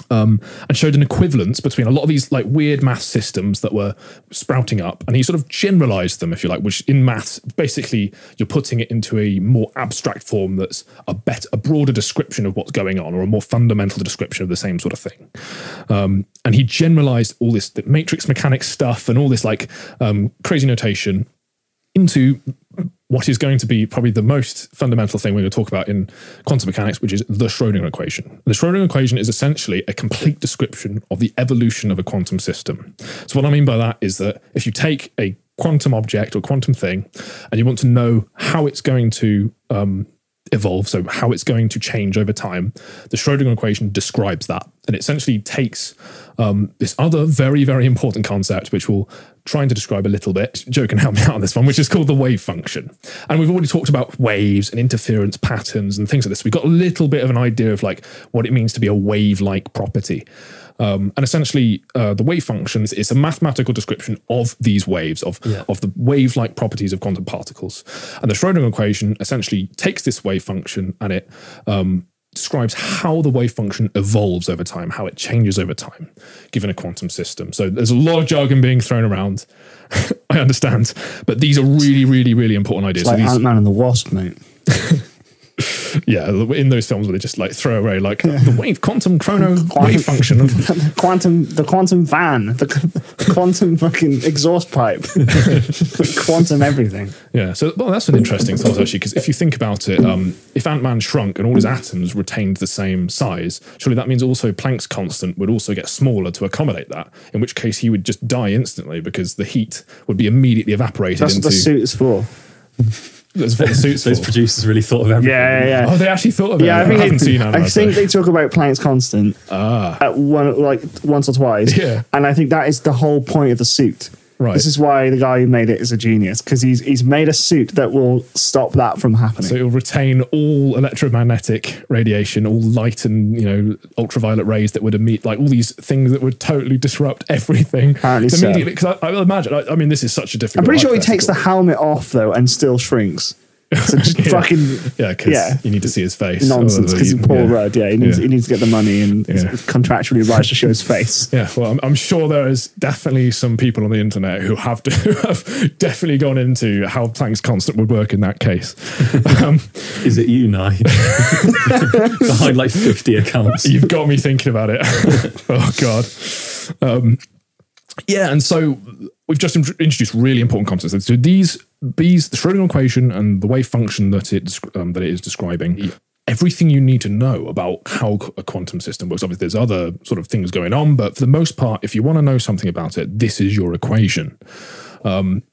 um, and showed an equivalence between a lot of these like weird math systems that were sprouting up, and he sort of generalized them, if you like, which in maths basically you're putting it into a more abstract form that's a better, a broader description of what's going on, or a more fundamental description of the same sort of thing. Um, and he generalized all this matrix mechanics stuff and all this like um, crazy notation into what is going to be probably the most fundamental thing we're going to talk about in quantum mechanics, which is the Schrodinger equation. The Schrodinger equation is essentially a complete description of the evolution of a quantum system. So, what I mean by that is that if you take a quantum object or quantum thing and you want to know how it's going to um, evolve, so how it's going to change over time, the Schrodinger equation describes that. And it essentially takes um, this other very, very important concept, which we'll try to describe a little bit. Joe can help me out on this one, which is called the wave function. And we've already talked about waves and interference patterns and things like this. We've got a little bit of an idea of like what it means to be a wave-like property. Um, and essentially, uh, the wave function is, a mathematical description of these waves, of, yeah. of the wave like properties of quantum particles. And the Schrodinger equation essentially takes this wave function and it um, describes how the wave function evolves over time, how it changes over time, given a quantum system. So there's a lot of jargon being thrown around. I understand, but these are really, really, really important ideas. It's like so Ant Man and the Wasp, mate. yeah, in those films where they just like throw away like yeah. the wave quantum chrono quantum, wave function of quantum the quantum van, the quantum fucking exhaust pipe, quantum everything. Yeah, so well, that's an interesting thought actually because if you think about it, um, if Ant Man shrunk and all his atoms retained the same size, surely that means also Planck's constant would also get smaller to accommodate that. In which case he would just die instantly because the heat would be immediately evaporated. That's into, what the suit is for. That's what the suits Those for. producers really thought of everything. Yeah, yeah, yeah. Oh, they actually thought of it. Yeah, I, think haven't it- seen I think so- they talk about Planck's constant Ah, at one like once or twice. Yeah. and I think that is the whole point of the suit. Right. This is why the guy who made it is a genius because he's he's made a suit that will stop that from happening. so it'll retain all electromagnetic radiation, all light and you know ultraviolet rays that would emit, like all these things that would totally disrupt everything. Apparently so. immediately, because I, I imagine. I, I mean, this is such a difficult. I'm pretty sure he takes the helmet off though and still shrinks. So just Yeah. fucking yeah, because yeah. you need to see his face. nonsense. Because Otherwise, Paul yeah. Rudd, yeah, he needs Yeah. he needs to get the money and is Yeah. contractually obliged to show his face. Yeah, well, I'm, I'm sure there is definitely some people on the internet who have, to, who have definitely gone into how Planck's constant would work in that case. Um, Is it you, Nye? Behind like 50 accounts. You've got me thinking about it. oh God. Um, yeah, and so we've just introduced really important concepts. So these, these, the Schrodinger equation and the wave function that it um, that it is describing. Everything you need to know about how a quantum system works. Obviously, there's other sort of things going on, but for the most part, if you want to know something about it, this is your equation. Um,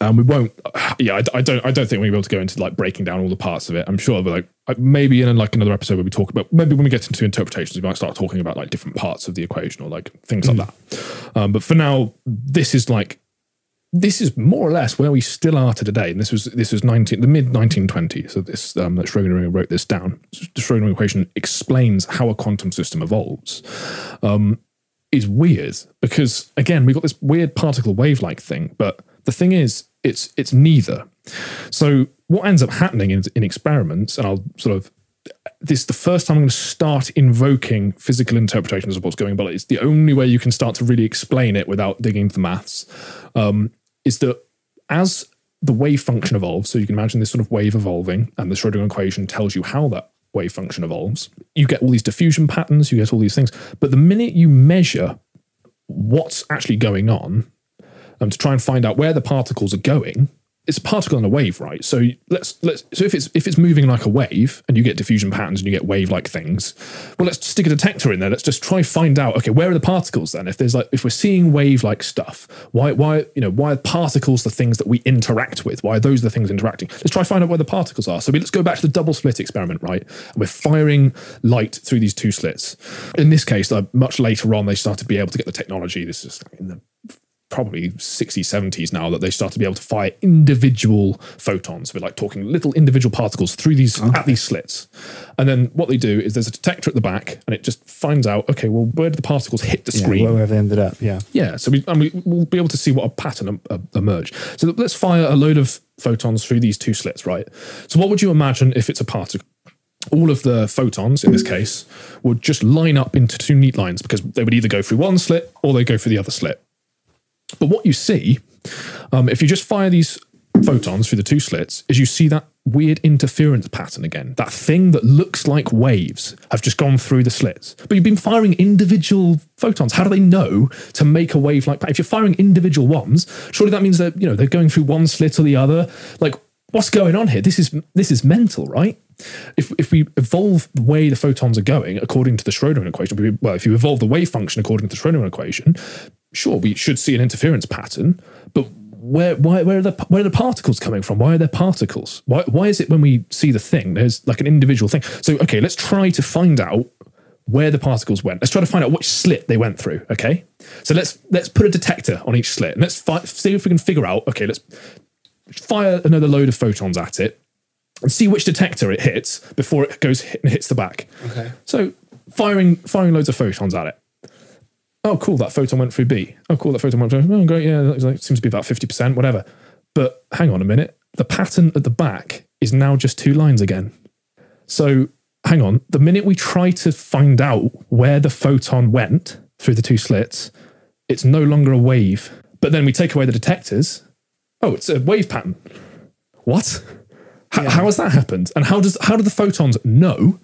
and we won't yeah I, I don't i don't think we'll be able to go into like breaking down all the parts of it i'm sure but like maybe in like another episode where we talk about maybe when we get into interpretations we might start talking about like different parts of the equation or like things like that um, but for now this is like this is more or less where we still are to today. And this was this was 19 the mid 1920s so this um, that schrodinger wrote this down. The schrodinger equation explains how a quantum system evolves um, is weird because again we've got this weird particle wave like thing but the thing is it's it's neither. So what ends up happening in, in experiments and i'll sort of this is the first time i'm going to start invoking physical interpretations of what's going on but it's the only way you can start to really explain it without digging into the maths um, is that as the wave function evolves so you can imagine this sort of wave evolving and the schrodinger equation tells you how that wave function evolves you get all these diffusion patterns you get all these things. But the minute you measure what's actually going on um, to try and find out where the particles are going, it's a particle and a wave, right? So let's let's so if it's if it's moving like a wave and you get diffusion patterns and you get wave like things, well let's stick a detector in there. Let's just try find out okay where are the particles then? If there's like if we're seeing wave like stuff, why why you know why are particles the things that we interact with? Why are those the things interacting? Let's try find out where the particles are. So we, let's go back to the double slit experiment, right? And we're firing light through these two slits. In this case, like, much later on, they started to be able to get the technology. This is in the probably 60s, 70s now that they start to be able to fire individual photons. We're like talking little individual particles through these at these slits. And then what they do is there's a detector at the back and it just finds out, okay, well, where did the particles hit the Yeah, screen? wherever they ended up. Yeah. Yeah, so we, and we, we'll be able to see what a pattern em- uh, emerge. So let's fire a load of photons through these two slits, right? So what would you imagine if it's a particle? All of the photons in this case would just line up into two neat lines because they would either go through one slit or they go through the other slit. But what you see, um, if you just fire these photons through the two slits, is you see that weird interference pattern again. That thing that looks like waves have just gone through the slits. But you've been firing individual photons. How do they know to make a wave like that? If you're firing individual ones, surely that means that you know they're going through one slit or the other. Like, what's going on here? This is this is mental, right? If, if we evolve the way the photons are going according to the Schrodinger equation, we- well, if you evolve the wave function according to the Schrodinger equation, sure, we should see an interference pattern, but where why where are the where are the particles coming from? Why are there particles? Why why is it when we see the thing, there's like an individual thing? So okay, let's try to find out where the particles went. Let's try to find out which slit they went through. Okay, so let's let's put a detector on each slit and let's fi- see if we can figure out. Okay, let's fire another load of photons at it and see which detector it hits before it goes hit and hits the back. Okay. So firing firing loads of photons at it. Oh, cool! That photon went through B. Oh, cool! That photon went through. Oh, great! Yeah, that like, seems to be about fifty percent, whatever. But hang on a minute. The pattern at the back is now just two lines again. So hang on. The minute we try to find out where the photon went through the two slits, it's no longer a wave. But then we take away the detectors. Oh, it's a wave pattern. What? How, how has that happened? And how does how do the photons know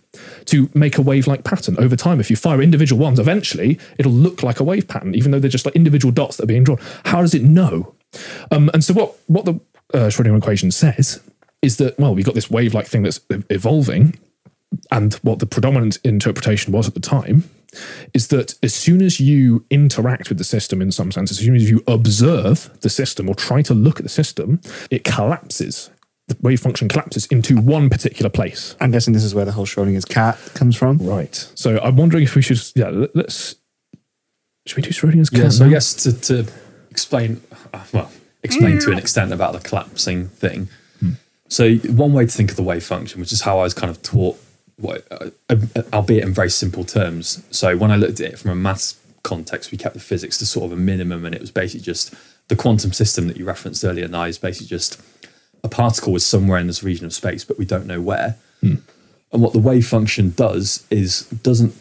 to make a wave-like pattern over time? If you fire individual ones, eventually it'll look like a wave pattern, even though they're just like individual dots that are being drawn. How does it know? Um, and so what what the uh, Schrodinger equation says is that well, we've got this wave-like thing that's evolving, and what the predominant interpretation was at the time is that as soon as you interact with the system in some sense, as soon as you observe the system or try to look at the system, it collapses. The wave function collapses into one particular place. I'm guessing this is where the whole Schrodinger's cat comes from. Right. So I'm wondering if we should, yeah, let- let's. Should we do Schrodinger's cat? Yeah, so I guess to, to explain, uh, well, explain to an extent about the collapsing thing. So one way to think of the wave function, which is how I was kind of taught, what, uh, uh, albeit in very simple terms. So when I looked at it from a maths context, we kept the physics to sort of a minimum, and it was basically just the quantum system that you referenced earlier. Now is basically just a particle is somewhere in this region of space, but we don't know where. Hmm. And what the wave function does is doesn't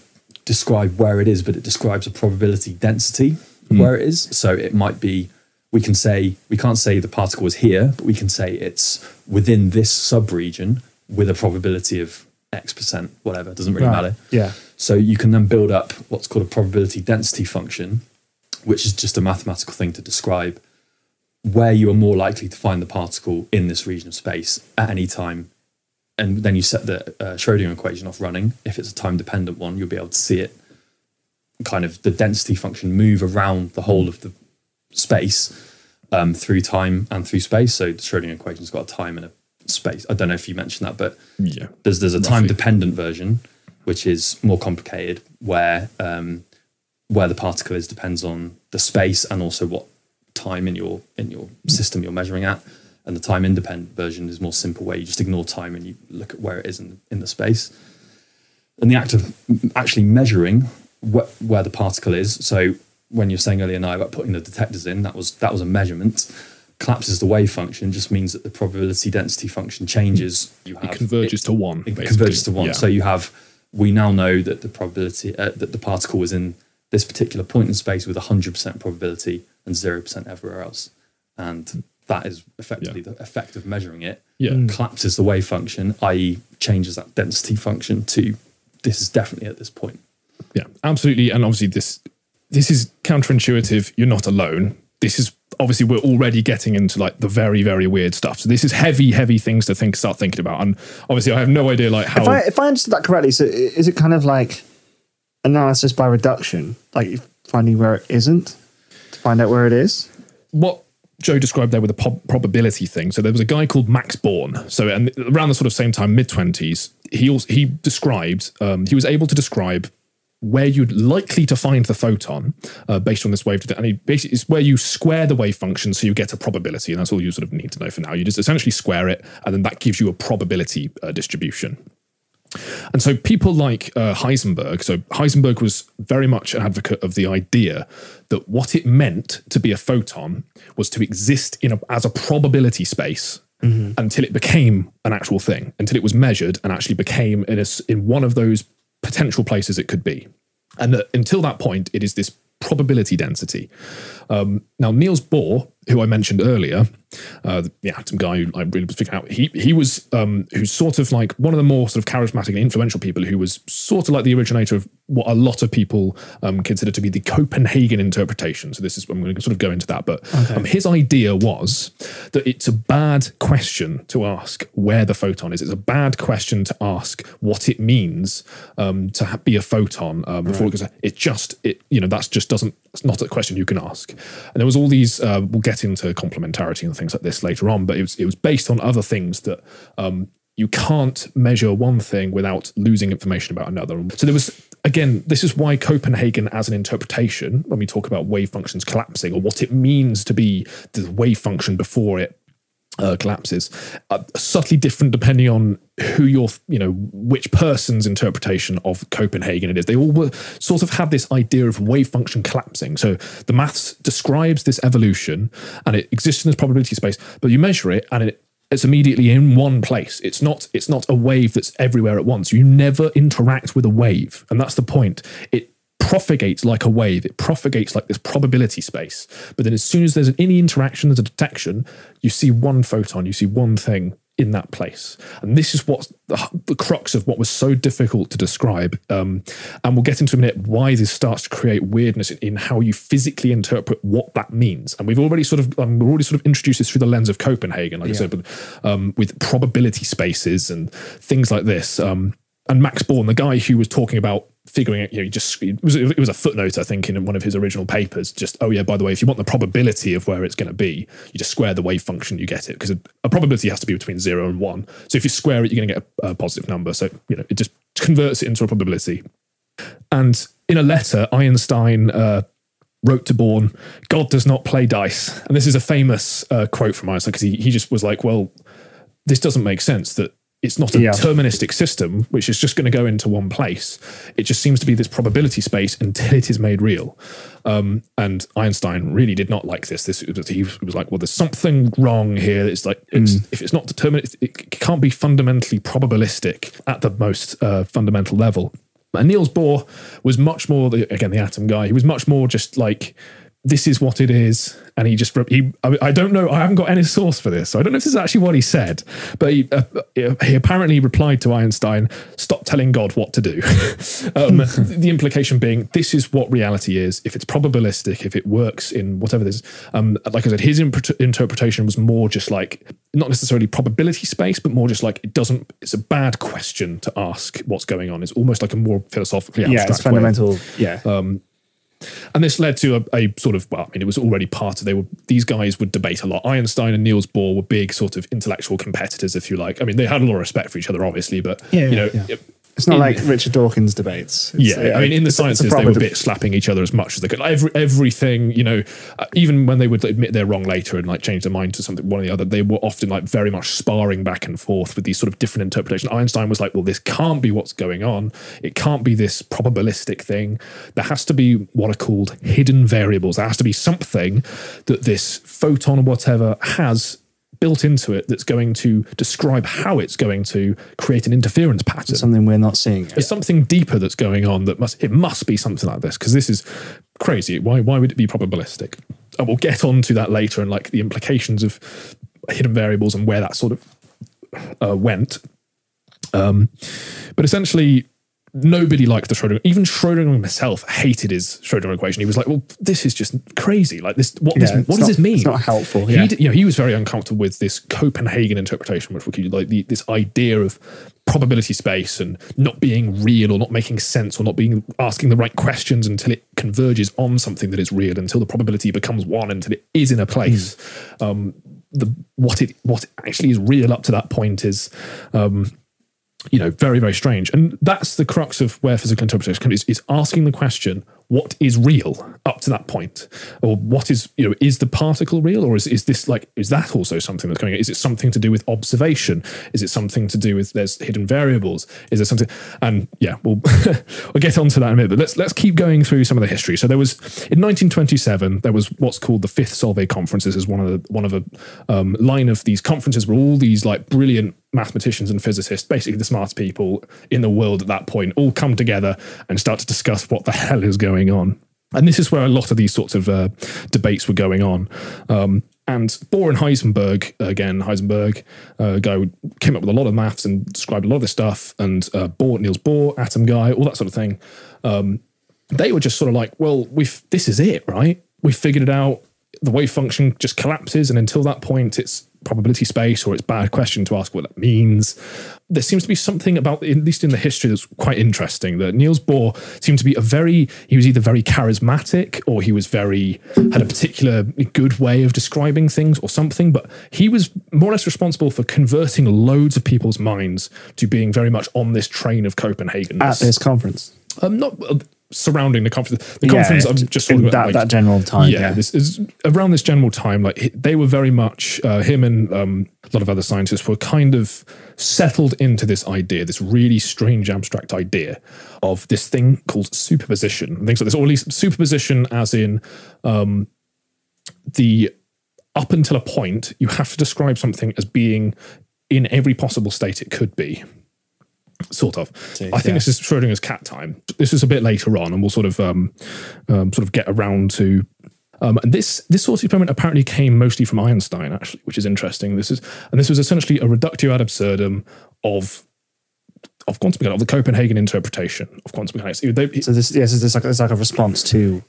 describe where it is, but it describes a probability density of hmm. where it is. So it might be we can say we can't say the particle is here, but we can say it's within this subregion with a probability of X percent, whatever. It doesn't really matter. Yeah. So you can then build up what's called a probability density function, which is just a mathematical thing to describe where you are more likely to find the particle in this region of space at any time. And then you set the uh, Schrodinger equation off running. If it's a time dependent one, you'll be able to see it kind of the density function move around the whole of the space um, through time and through space. So the Schrodinger equation's got a time and a space. I don't know if you mentioned that, but Yeah. there's there's a time dependent version which is more complicated where um, where the particle is depends on the space and also what time in your in your system you're measuring at and the time independent version is more simple where you just ignore time and you look at where it is in, in the space and the act of actually measuring wh- where the particle is so when you're saying earlier now about putting the detectors in that was that was a measurement collapses the wave function just means that the probability density function changes you have It converges to one. it basically. converges to one. Yeah. So you have we now know that the probability uh, that the particle was in this particular point in space with hundred percent probability and zero percent everywhere else, and that is effectively the effect of measuring it. Yeah. Mm. collapses the wave function, i.e., changes that density function to this is definitely at this point. Yeah, absolutely. And obviously, this this is counterintuitive. You're not alone. This is obviously we're already getting into like the very very weird stuff. So this is heavy heavy things to think start thinking about. And obviously I have no idea like how If I, if I understood that correctly, so is it kind of like analysis by reduction, like finding where it isn't to find out where it is? what Joe described there with the prob- probability thing. So there was a guy called Max Born. So and around the sort of same time, mid twenties, he also he described um, he was able to describe where you'd likely to find the photon uh, based on this wave, and he basically it's where you square the wave function so you get a probability, and that's all you sort of need to know for now. You just essentially square it, and then that gives you a probability uh, distribution. And so people like uh, Heisenberg, so Heisenberg was very much an advocate of the idea that what it meant to be a photon was to exist in a, as a probability space until it became an actual thing, until it was measured and actually became in, a in one of those potential places it could be. And that until that point, it is this probability density. Um, now, Niels Bohr, who I mentioned earlier, uh, the atom guy who I really was figuring out, he he was um, who's sort of like one of the more sort of charismatic and influential people who was sort of like the originator of what a lot of people um, consider to be the Copenhagen interpretation. So this is I'm going to sort of go into that, but um, his idea was that it's a bad question to ask where the photon is. It's a bad question to ask what it means um, to ha- be a photon um, before because it just it you know that's just doesn't it's not a question you can ask. And there was all these. Uh, we'll get into complementarity and things like this later on, but it was it was based on other things that um, you can't measure one thing without losing information about another. So there was again, this is why Copenhagen as an interpretation, when we talk about wave functions collapsing or what it means to be the wave function before it uh, collapses, uh, subtly different depending on who your, you know, which person's interpretation of Copenhagen it is. They all were sort of had this idea of wave function collapsing. So the maths describes this evolution and it exists in this probability space, but you measure it and it it's immediately in one place. It's not it's not a wave that's everywhere at once. You never interact with a wave, and that's the point. It propagates like a wave. It propagates like this probability space. But then as soon as there's any interaction, there's a detection, you see one photon, you see one thing in that place. And this is what the, the crux of what was so difficult to describe. Um, and we'll get into a minute why this starts to create weirdness in, in how you physically interpret what that means. And we've already sort of um, we've already sort of introduced this through the lens of Copenhagen, like I said, but um, with probability spaces and things like this. Um, and Max Born, the guy who was talking about figuring out, you know, he just it was it was a footnote, I think, in one of his original papers. Just oh yeah, by the way, if you want the probability of where it's going to be, you just square the wave function, you get it because a, a probability has to be between zero and one. So if you square it, you're going to get a, a positive number. So you know, it just converts it into a probability. And in a letter, Einstein. Uh, wrote to Born, God does not play dice. And this is a famous uh, quote from Einstein because he, he just was like, well, this doesn't make sense that it's not a Yeah. deterministic system which is just going to go into one place. It just seems to be this probability space until it is made real. Um, and Einstein really did not like this. This he was like, well, there's something wrong here. It's like it's, if it's not determined, it, it can't be fundamentally probabilistic at the most uh, fundamental level. And Niels Bohr was much more the again the atom guy. He was much more just like this is what it is, and he just he. I, don't know. I haven't got any source for this, so I don't know if this is actually what he said. But he, uh, he apparently replied to Einstein, "Stop telling God what to do." um, the implication being, this is what reality is. If it's probabilistic, if it works in whatever this, um, like I said, his impre- interpretation was more just like not necessarily probability space, but more just like it doesn't. It's a bad question to ask what's going on. It's almost like a more philosophically Yeah, abstract it's way of- fundamental. And this led to a, a sort of well, I mean, it was already part of they were these guys would debate a lot. Einstein and Niels Bohr were big sort of intellectual competitors, if you like. I mean, they had a lot of respect for each other, obviously, but Yeah, you know, yeah. It- it's not in- like Richard Dawkins debates. It's- yeah, I mean, in the sciences, they were deb- bit slapping each other as much as they could. Every everything, you know, uh, even when they would admit they're wrong later and like change their mind to something one or the other, they were often like very much sparring back and forth with these sort of different interpretations. Einstein was like, "Well, this can't be what's going on. It can't be this probabilistic thing. There has to be what are called hidden variables. There has to be something that this photon or whatever has." Built into it, that's going to describe how it's going to create an interference pattern. Something we're not seeing. there's something deeper that's going on that must it must be something like this because this is crazy. Why why would it be probabilistic? And we'll get on to that later and like the implications of hidden variables and where that sort of uh, went. Um, but essentially nobody liked the Schrodinger. Even Schrodinger himself hated his Schrodinger equation. He was like, "Well, this is just crazy. Like this, what, Yeah, this, what does not- this mean? it's not helpful, He, yeah. d- you know, he was very uncomfortable with this Copenhagen interpretation, which would like the, this idea of probability space and not being real or not making sense or not being asking the right questions until it converges on something that is real, until the probability becomes one, until it is in a place. Um, the what it what actually is real up to that point is um, you know, very, very strange. And that's the crux of where physical interpretation comes is, is asking the question, what is real up to that point? Or what is, you know, is the particle real? Or is, is this like, is that also something that's coming? Is it something to do with observation? Is it something to do with there's hidden variables? Is there something? And yeah, we'll, we'll get onto that in a minute, but let's, let's keep going through some of the history. So there was, in 1927, there was what's called the Fifth Solvay Conference. This is one of the, one of a um, line of these conferences where all these like brilliant mathematicians and physicists, basically the smartest people in the world at that point, all come together and start to discuss what the hell is going on. And this is where a lot of these sorts of uh, debates were going on. Um, and Bohr and Heisenberg, again, Heisenberg, uh, guy who came up with a lot of maths and described a lot of this stuff, and uh, Bohr, Niels Bohr, atom guy, all that sort of thing. Um, they were just sort of like, well, we've this is it, right? We figured it out. The wave function just collapses, and until that point, it's probability space, or it's bad question to ask what that means. There seems to be something about, at least in the history, that's quite interesting. That Niels Bohr seemed to be a very, he was either very charismatic, or he was very had a particular good way of describing things, or something. But he was more or less responsible for converting loads of people's minds to being very much on this train of Copenhagen. at this conference. Um, not surrounding the conference. The Yeah, conference, I'm just talking about that, like, that general time. yeah, Yeah, this is around this general time. Like they were very much uh, him and um, a lot of other scientists were kind of settled into this idea, this really strange abstract idea of this thing called superposition and things like this, or at least superposition as in um, the up until a point you have to describe something as being in every possible state it could be. Sort of. I think yeah. this is Schrodinger's cat time. This is a bit later on, and we'll sort of um, um, sort of get around to. Um, and this this sort of experiment apparently came mostly from Einstein, actually, which is interesting. This is and this was essentially a reductio ad absurdum of of quantum mechanics, of the Copenhagen interpretation of quantum mechanics. They- So this, yes, it's like it's like a response to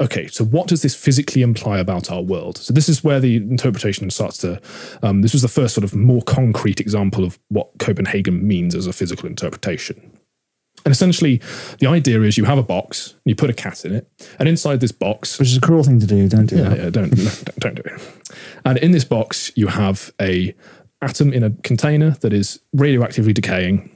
okay, so what does this physically imply about our world? So this is where the interpretation starts to. Um, this was the first sort of more concrete example of what Copenhagen means as a physical interpretation. And essentially, the idea is you have a box, you put a cat in it, and inside this box, which is a cruel thing to do. Don't do yeah, that. yeah, don't, don't don't do it. And in this box, you have a atom in a container that is radioactively decaying,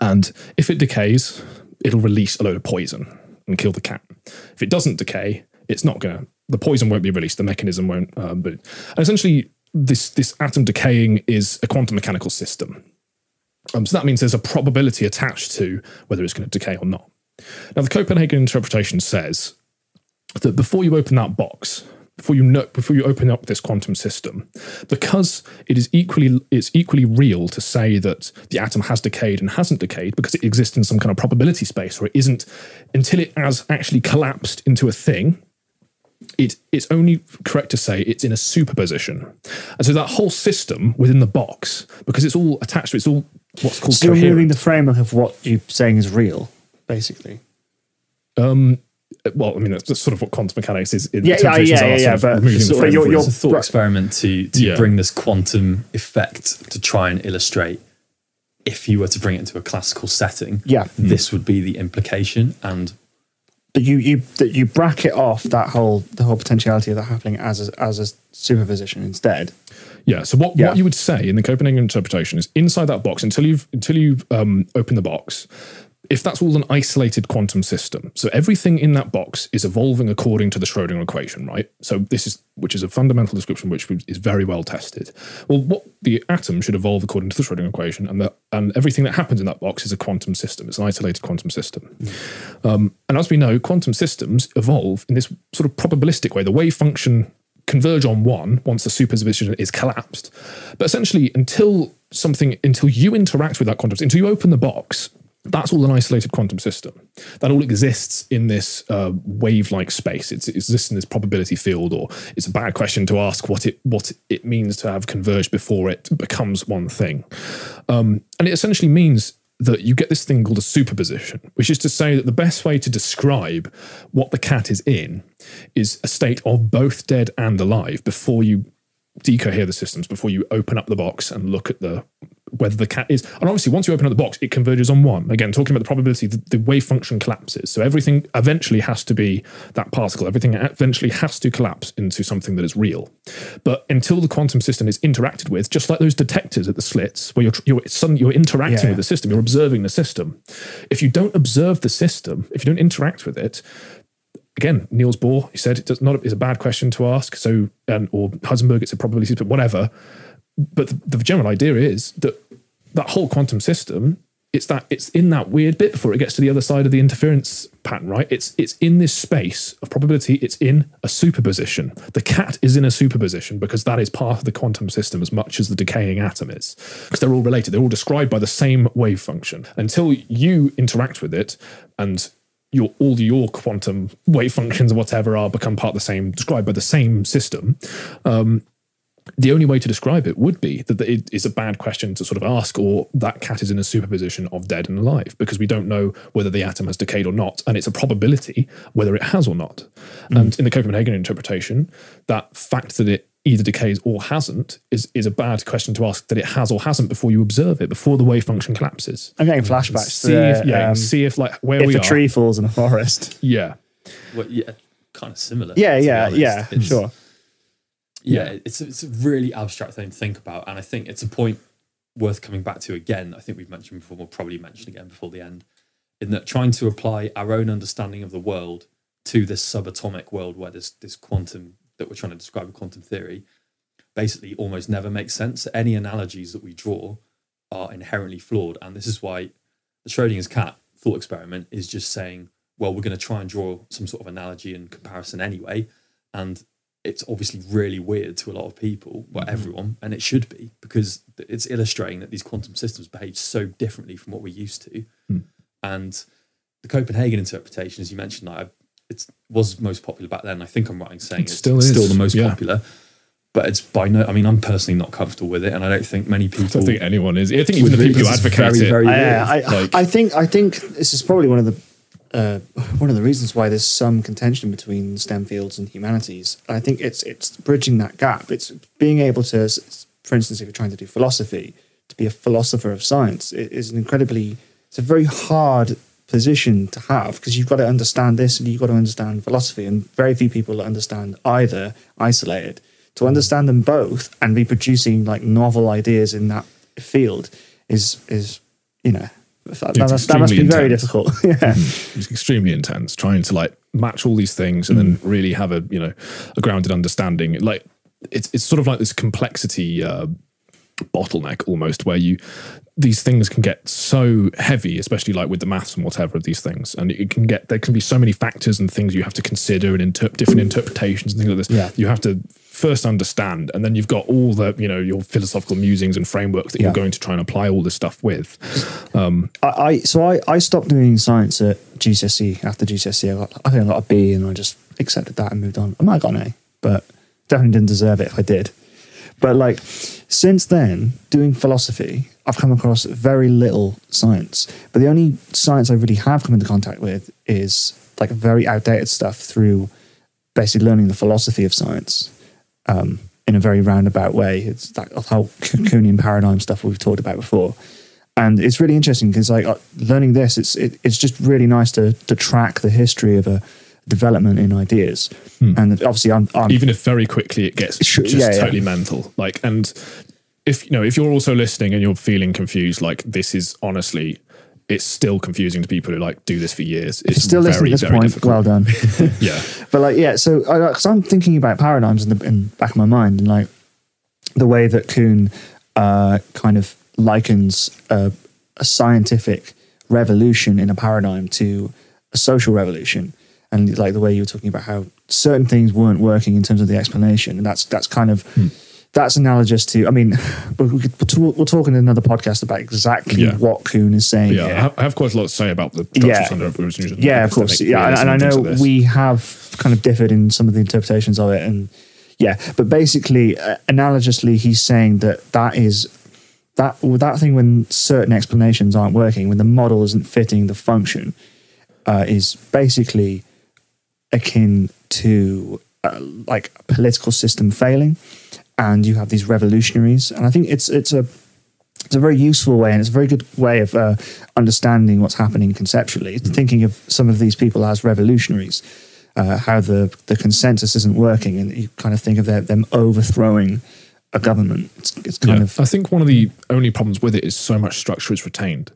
and if it decays, it'll release a load of poison and kill the cat. If it doesn't decay, it's not gonna. The poison won't be released. The mechanism won't. Um, but essentially, this this atom decaying is a quantum mechanical system. Um, so that means there's a probability attached to whether it's going to decay or not. Now, the Copenhagen interpretation says that before you open that box, before you know, before you open up this quantum system, because it is equally it's equally real to say that the atom has decayed and hasn't decayed because it exists in some kind of probability space, or it isn't until it has actually collapsed into a thing. It, it's only correct to say it's in a superposition, and so that whole system within the box, because it's all attached to it's all what's called So you're coherent. moving the framework of what you're saying is real, basically. Um, well, I mean, that's that's sort of what quantum mechanics is. in Yeah, yeah, interpretations yeah, yeah, yeah, but- removing so framework. you're- It's a thought Right. experiment to to Yeah. bring this quantum effect to try and illustrate. If you were to bring it into a classical setting, Yeah. this would be the implication. And But you you that you bracket off that whole the whole potentiality of that happening as a, as a superposition instead. Yeah. So what, Yeah. what you would say in the Copenhagen interpretation is inside that box until you've until you've um, opened the box. If that's all an isolated quantum system, so everything in that box is evolving according to the Schrodinger equation, right? So this is which is a fundamental description which is very well tested. Well, what the atom should evolve according to the Schrodinger equation, and and everything that happens in that box is a quantum system. It's an isolated quantum system. Um, and as we know, quantum systems evolve in this sort of probabilistic way. The wave function converge on one once the superposition is collapsed. But essentially, until something, until you interact with that quantum, until you open the box, that's all an isolated quantum system. That all exists in this uh, wave-like space. It's, it exists in this probability field, or it's a bad question to ask what it what it means to have converged before it becomes one thing. Um, and it essentially means that you get this thing called a superposition, which is to say that the best way to describe what the cat is in is a state of both dead and alive before you decohere the systems, before you open up the box and look at the whether the cat is. And obviously, once you open up the box, it converges on one. Again, talking about the probability, the, the wave function collapses. So everything eventually has to be that particle. Everything eventually has to collapse into something that is real. But until the quantum system is interacted with, just like those detectors at the slits, where you're you're suddenly you're interacting Yeah. with the system, you're observing the system. If you don't observe the system, if you don't interact with it, again, Niels Bohr, he said it's not is a bad question to ask. So, and or Heisenberg, it's a probability, but whatever. But the, the general idea is that that whole quantum system, it's that it's in that weird bit before it gets to the other side of the interference pattern, right? It's it's in this space of probability. It's in a superposition. The cat is in a superposition because that is part of the quantum system as much as the decaying atom is, because they're all related. They're all described by the same wave function. Until you interact with it and your all your quantum wave functions or whatever are become part of the same described by the same system um, the only way to describe it would be that it is a bad question to sort of ask or that cat is in a superposition of dead and alive because we don't know whether the atom has decayed or not and it's a probability whether it has or not. And in the copenhagen interpretation that fact that it either decays or hasn't is is a bad question to ask that it has or hasn't before you observe it before the wave function collapses I'm getting flashbacks. see to, if yeah um, see if like where if we a are tree falls in a forest. yeah Well, yeah, kind of similar. Yeah, yeah, yeah, It's- sure. yeah, it's it's a really abstract thing to think about, and I think it's a point worth coming back to again. I think we've mentioned before. We'll probably mention again before the end, in that trying to apply our own understanding of the world to this subatomic world where this this quantum that we're trying to describe with quantum theory basically almost never makes sense. Any analogies that we draw are inherently flawed, and this is why the Schrodinger's cat thought experiment is just saying, well, we're going to try and draw some sort of analogy and comparison anyway, and it's obviously really weird to a lot of people, well, mm-hmm. everyone, and it should be because it's illustrating that these quantum systems behave so differently from what we're used to. Hmm. And the Copenhagen interpretation, as you mentioned, I it was most popular back then. I think I'm right in saying It it's still still the most yeah. popular. But it's by no. I mean, I'm personally not comfortable with it, and I don't think many people. I don't think anyone is. I think even the people who advocate very, it. very I, weird. I, like- I think I think this is probably one of the uh, one of the reasons why there's some contention between STEM fields and humanities. I think it's it's bridging that gap. It's being able to, for instance, if you're trying to do philosophy, to be a philosopher of science it is an incredibly it's a very hard position to have because you've got to understand this and you've got to understand philosophy, and very few people understand either isolated. To understand them both and be producing like novel ideas in that field is is you know that, that, must- that must be extremely very difficult. yeah. it's extremely intense trying to like match all these things and then really have a you know a grounded understanding like it's it's sort of like this complexity uh bottleneck almost where you these things can get so heavy especially like with the maths and whatever of these things and it can get there can be so many factors and things you have to consider and different interpretations and things like this Yeah. you have to first understand and then you've got all the you know your philosophical musings and frameworks that Yeah. you're going to try and apply all this stuff with um, I, I so I, I stopped doing science at GCSE after GCSE. I got I think I got a B and I just accepted that and moved on. I might have got an A, but definitely didn't deserve it if I did. But like since then, doing philosophy, I've come across very little science. But the only science I really have come into contact with is like very outdated stuff through basically learning the philosophy of science um, in a very roundabout way. It's that whole Kuhnian paradigm stuff we've talked about before, and it's really interesting because like uh, learning this, it's it, it's just really nice to to track the history of a development in ideas. And obviously, I'm, I'm even if very quickly it gets Sure, just yeah, yeah. totally mental like and if you know if you're also listening and you're feeling confused like this is honestly it's still confusing to people who like do this for years it's still listening very at this very point. difficult Well done. yeah but like yeah so because i'm thinking about paradigms in the in back of my mind and like the way that kuhn uh, kind of likens a, a scientific revolution in a paradigm to a social revolution and like the way you were talking about how certain things weren't working in terms of the explanation and that's that's kind of that's analogous to i mean we could, we'll, talk, we'll talk in another podcast about exactly Yeah. what kuhn is saying yeah. I, have, I have quite a lot to say about the structural Yeah. of evolution Yeah, of course. Yeah, and, and I know we have kind of differed in some of the interpretations of it, and yeah, but basically, uh, analogously, he's saying that that is that that thing when certain explanations aren't working, when the model isn't fitting the function, uh, is basically akin to uh, like a political system failing, and you have these revolutionaries, and I think it's it's a it's a very useful way and it's a very good way of uh, understanding what's happening conceptually. Thinking of some of these people as revolutionaries, uh, how the the consensus isn't working, and you kind of think of their, them overthrowing a government. It's, it's kind Yeah. of I think one of the only problems with it is so much structure is retained.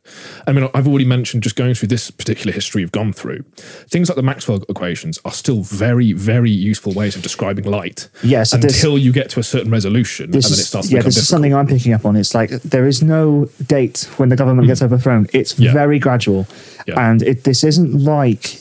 I mean, I've already mentioned just going through this particular history you've gone through. Things like the Maxwell equations are still very, very useful ways of describing light. Yeah, so until you get to a certain resolution, and then it starts to yeah, become this is something I'm picking up on. It's like there is no date when the government mm. gets overthrown. It's Yeah. very gradual, and it, this isn't like.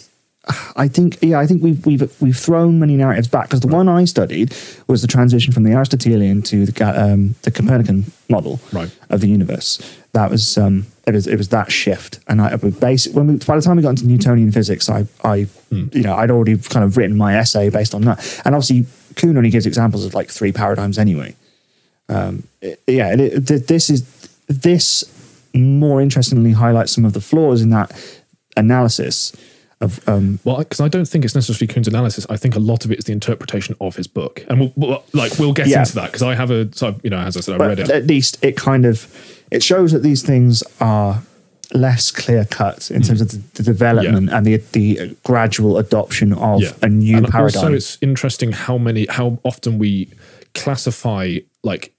I think yeah, I think we've we've we've thrown many narratives back because the one I studied was the transition from the Aristotelian to the um, the Copernican model Right. of the universe. That was um, it was it was that shift, and I basic when we, by the time we got into Newtonian physics, I I Hmm. you know I'd already kind of written my essay based on that, and obviously Kuhn only gives examples of like three paradigms anyway it- yeah, and it, this is this more interestingly highlights some of the flaws in that analysis of um, Well, because I don't think it's necessarily Kuhn's analysis. I think a lot of it is the interpretation of his book, and we'll, we'll like we'll get Yeah. into that because I have a so you know as I said I read it. at least it kind of it shows that these things are less clear cut in terms of the, the development and the the gradual adoption of a new and paradigm. Also, it's interesting how many, how often we classify like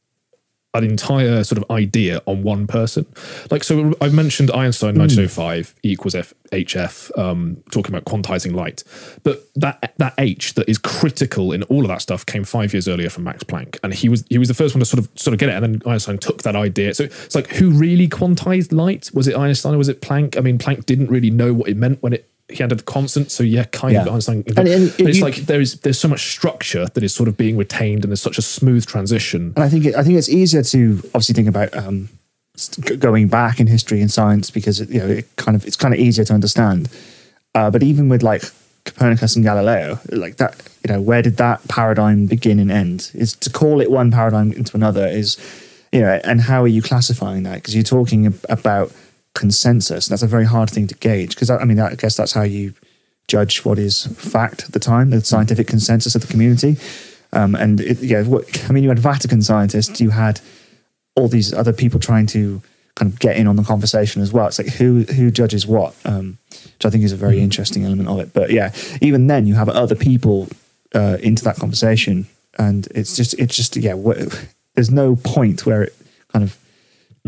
an entire sort of idea on one person. Like, so I've mentioned Einstein 1905 equals F, HF, um, talking about quantizing light, but that that H that is critical in all of that stuff came five years earlier from Max Planck, and he was he was the first one to sort of sort of get it, and then Einstein took that idea. So it's like, who really quantized light? Was it Einstein or was it Planck? I mean, Planck didn't really know what it meant when it he had a constant, so yeah, kind of Yeah. Einstein. And- and but it's you- like there is there's so much structure that is sort of being retained, and there's such a smooth transition. And I think it, I think it's easier to obviously think about um, going back in history and science because it, you know it kind of it's kind of easier to understand. Uh, but even with like Copernicus and Galileo, like that, you know, where did that paradigm begin and end? Is to call it one paradigm into another is, you know, and how are you classifying that? Because you're talking about consensus. That's a very hard thing to gauge. Because I mean, I guess that's how you judge what is fact at the time, the scientific consensus of the community. Um, and it, yeah, what, I mean, you had Vatican scientists, you had all these other people trying to kind of get in on the conversation as well. It's like who who judges what, um, which I think is a very interesting element of it. But yeah, even then you have other people uh, into that conversation, and it's just it's just yeah, wh- there's no point where it kind of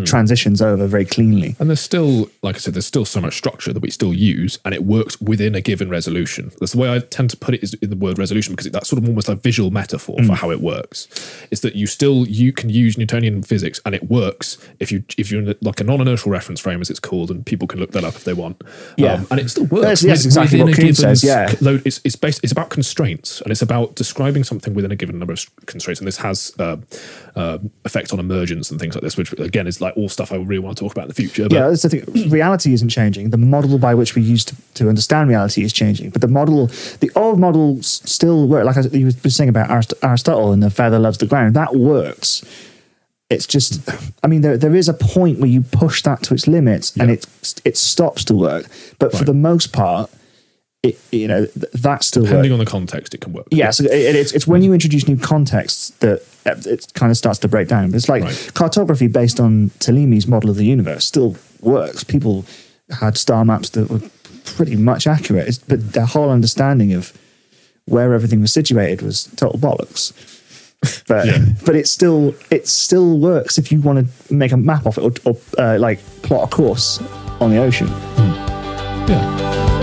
transitions over very cleanly. And there's still, like I said, there's still so much structure that we still use, and it works within a given resolution. That's the way I tend to put it is in the word resolution because it, that's sort of almost a visual metaphor Mm. for how it works. Is that you still you can use Newtonian physics, and it works if you if you're in like a non-inertial reference frame, as it's called, and people can look that up if they want. Yeah. Um, and it still works. That's- that's exactly what Kuhn says, yeah. load. It's it's based. It's about constraints, and it's about describing something within a given number of constraints. And this has uh, uh, effect on emergence and things like this, which again is like all stuff I really want to talk about in the future. But yeah, that's the thing. Reality isn't changing. The model by which we use to, to understand reality is changing. But the model, the old model still work. Like I, you were saying about Arist- Aristotle and the feather loves the ground. That works. It's just, I mean, there, there is a point where you push that to its limits and it it stops to work. But for the most part, it you know th- that still works. depending on the context, it can work. Yeah, so it, it's it's when you introduce new contexts that uh, it kind of starts to break down. It's like Right. cartography based on Ptolemy's model of the universe still works. People had star maps that were pretty much accurate, it's, but their whole understanding of where everything was situated was total bollocks. But Yeah. but it still it still works if you want to make a map of it or, or uh, like plot a course on the ocean. Yeah.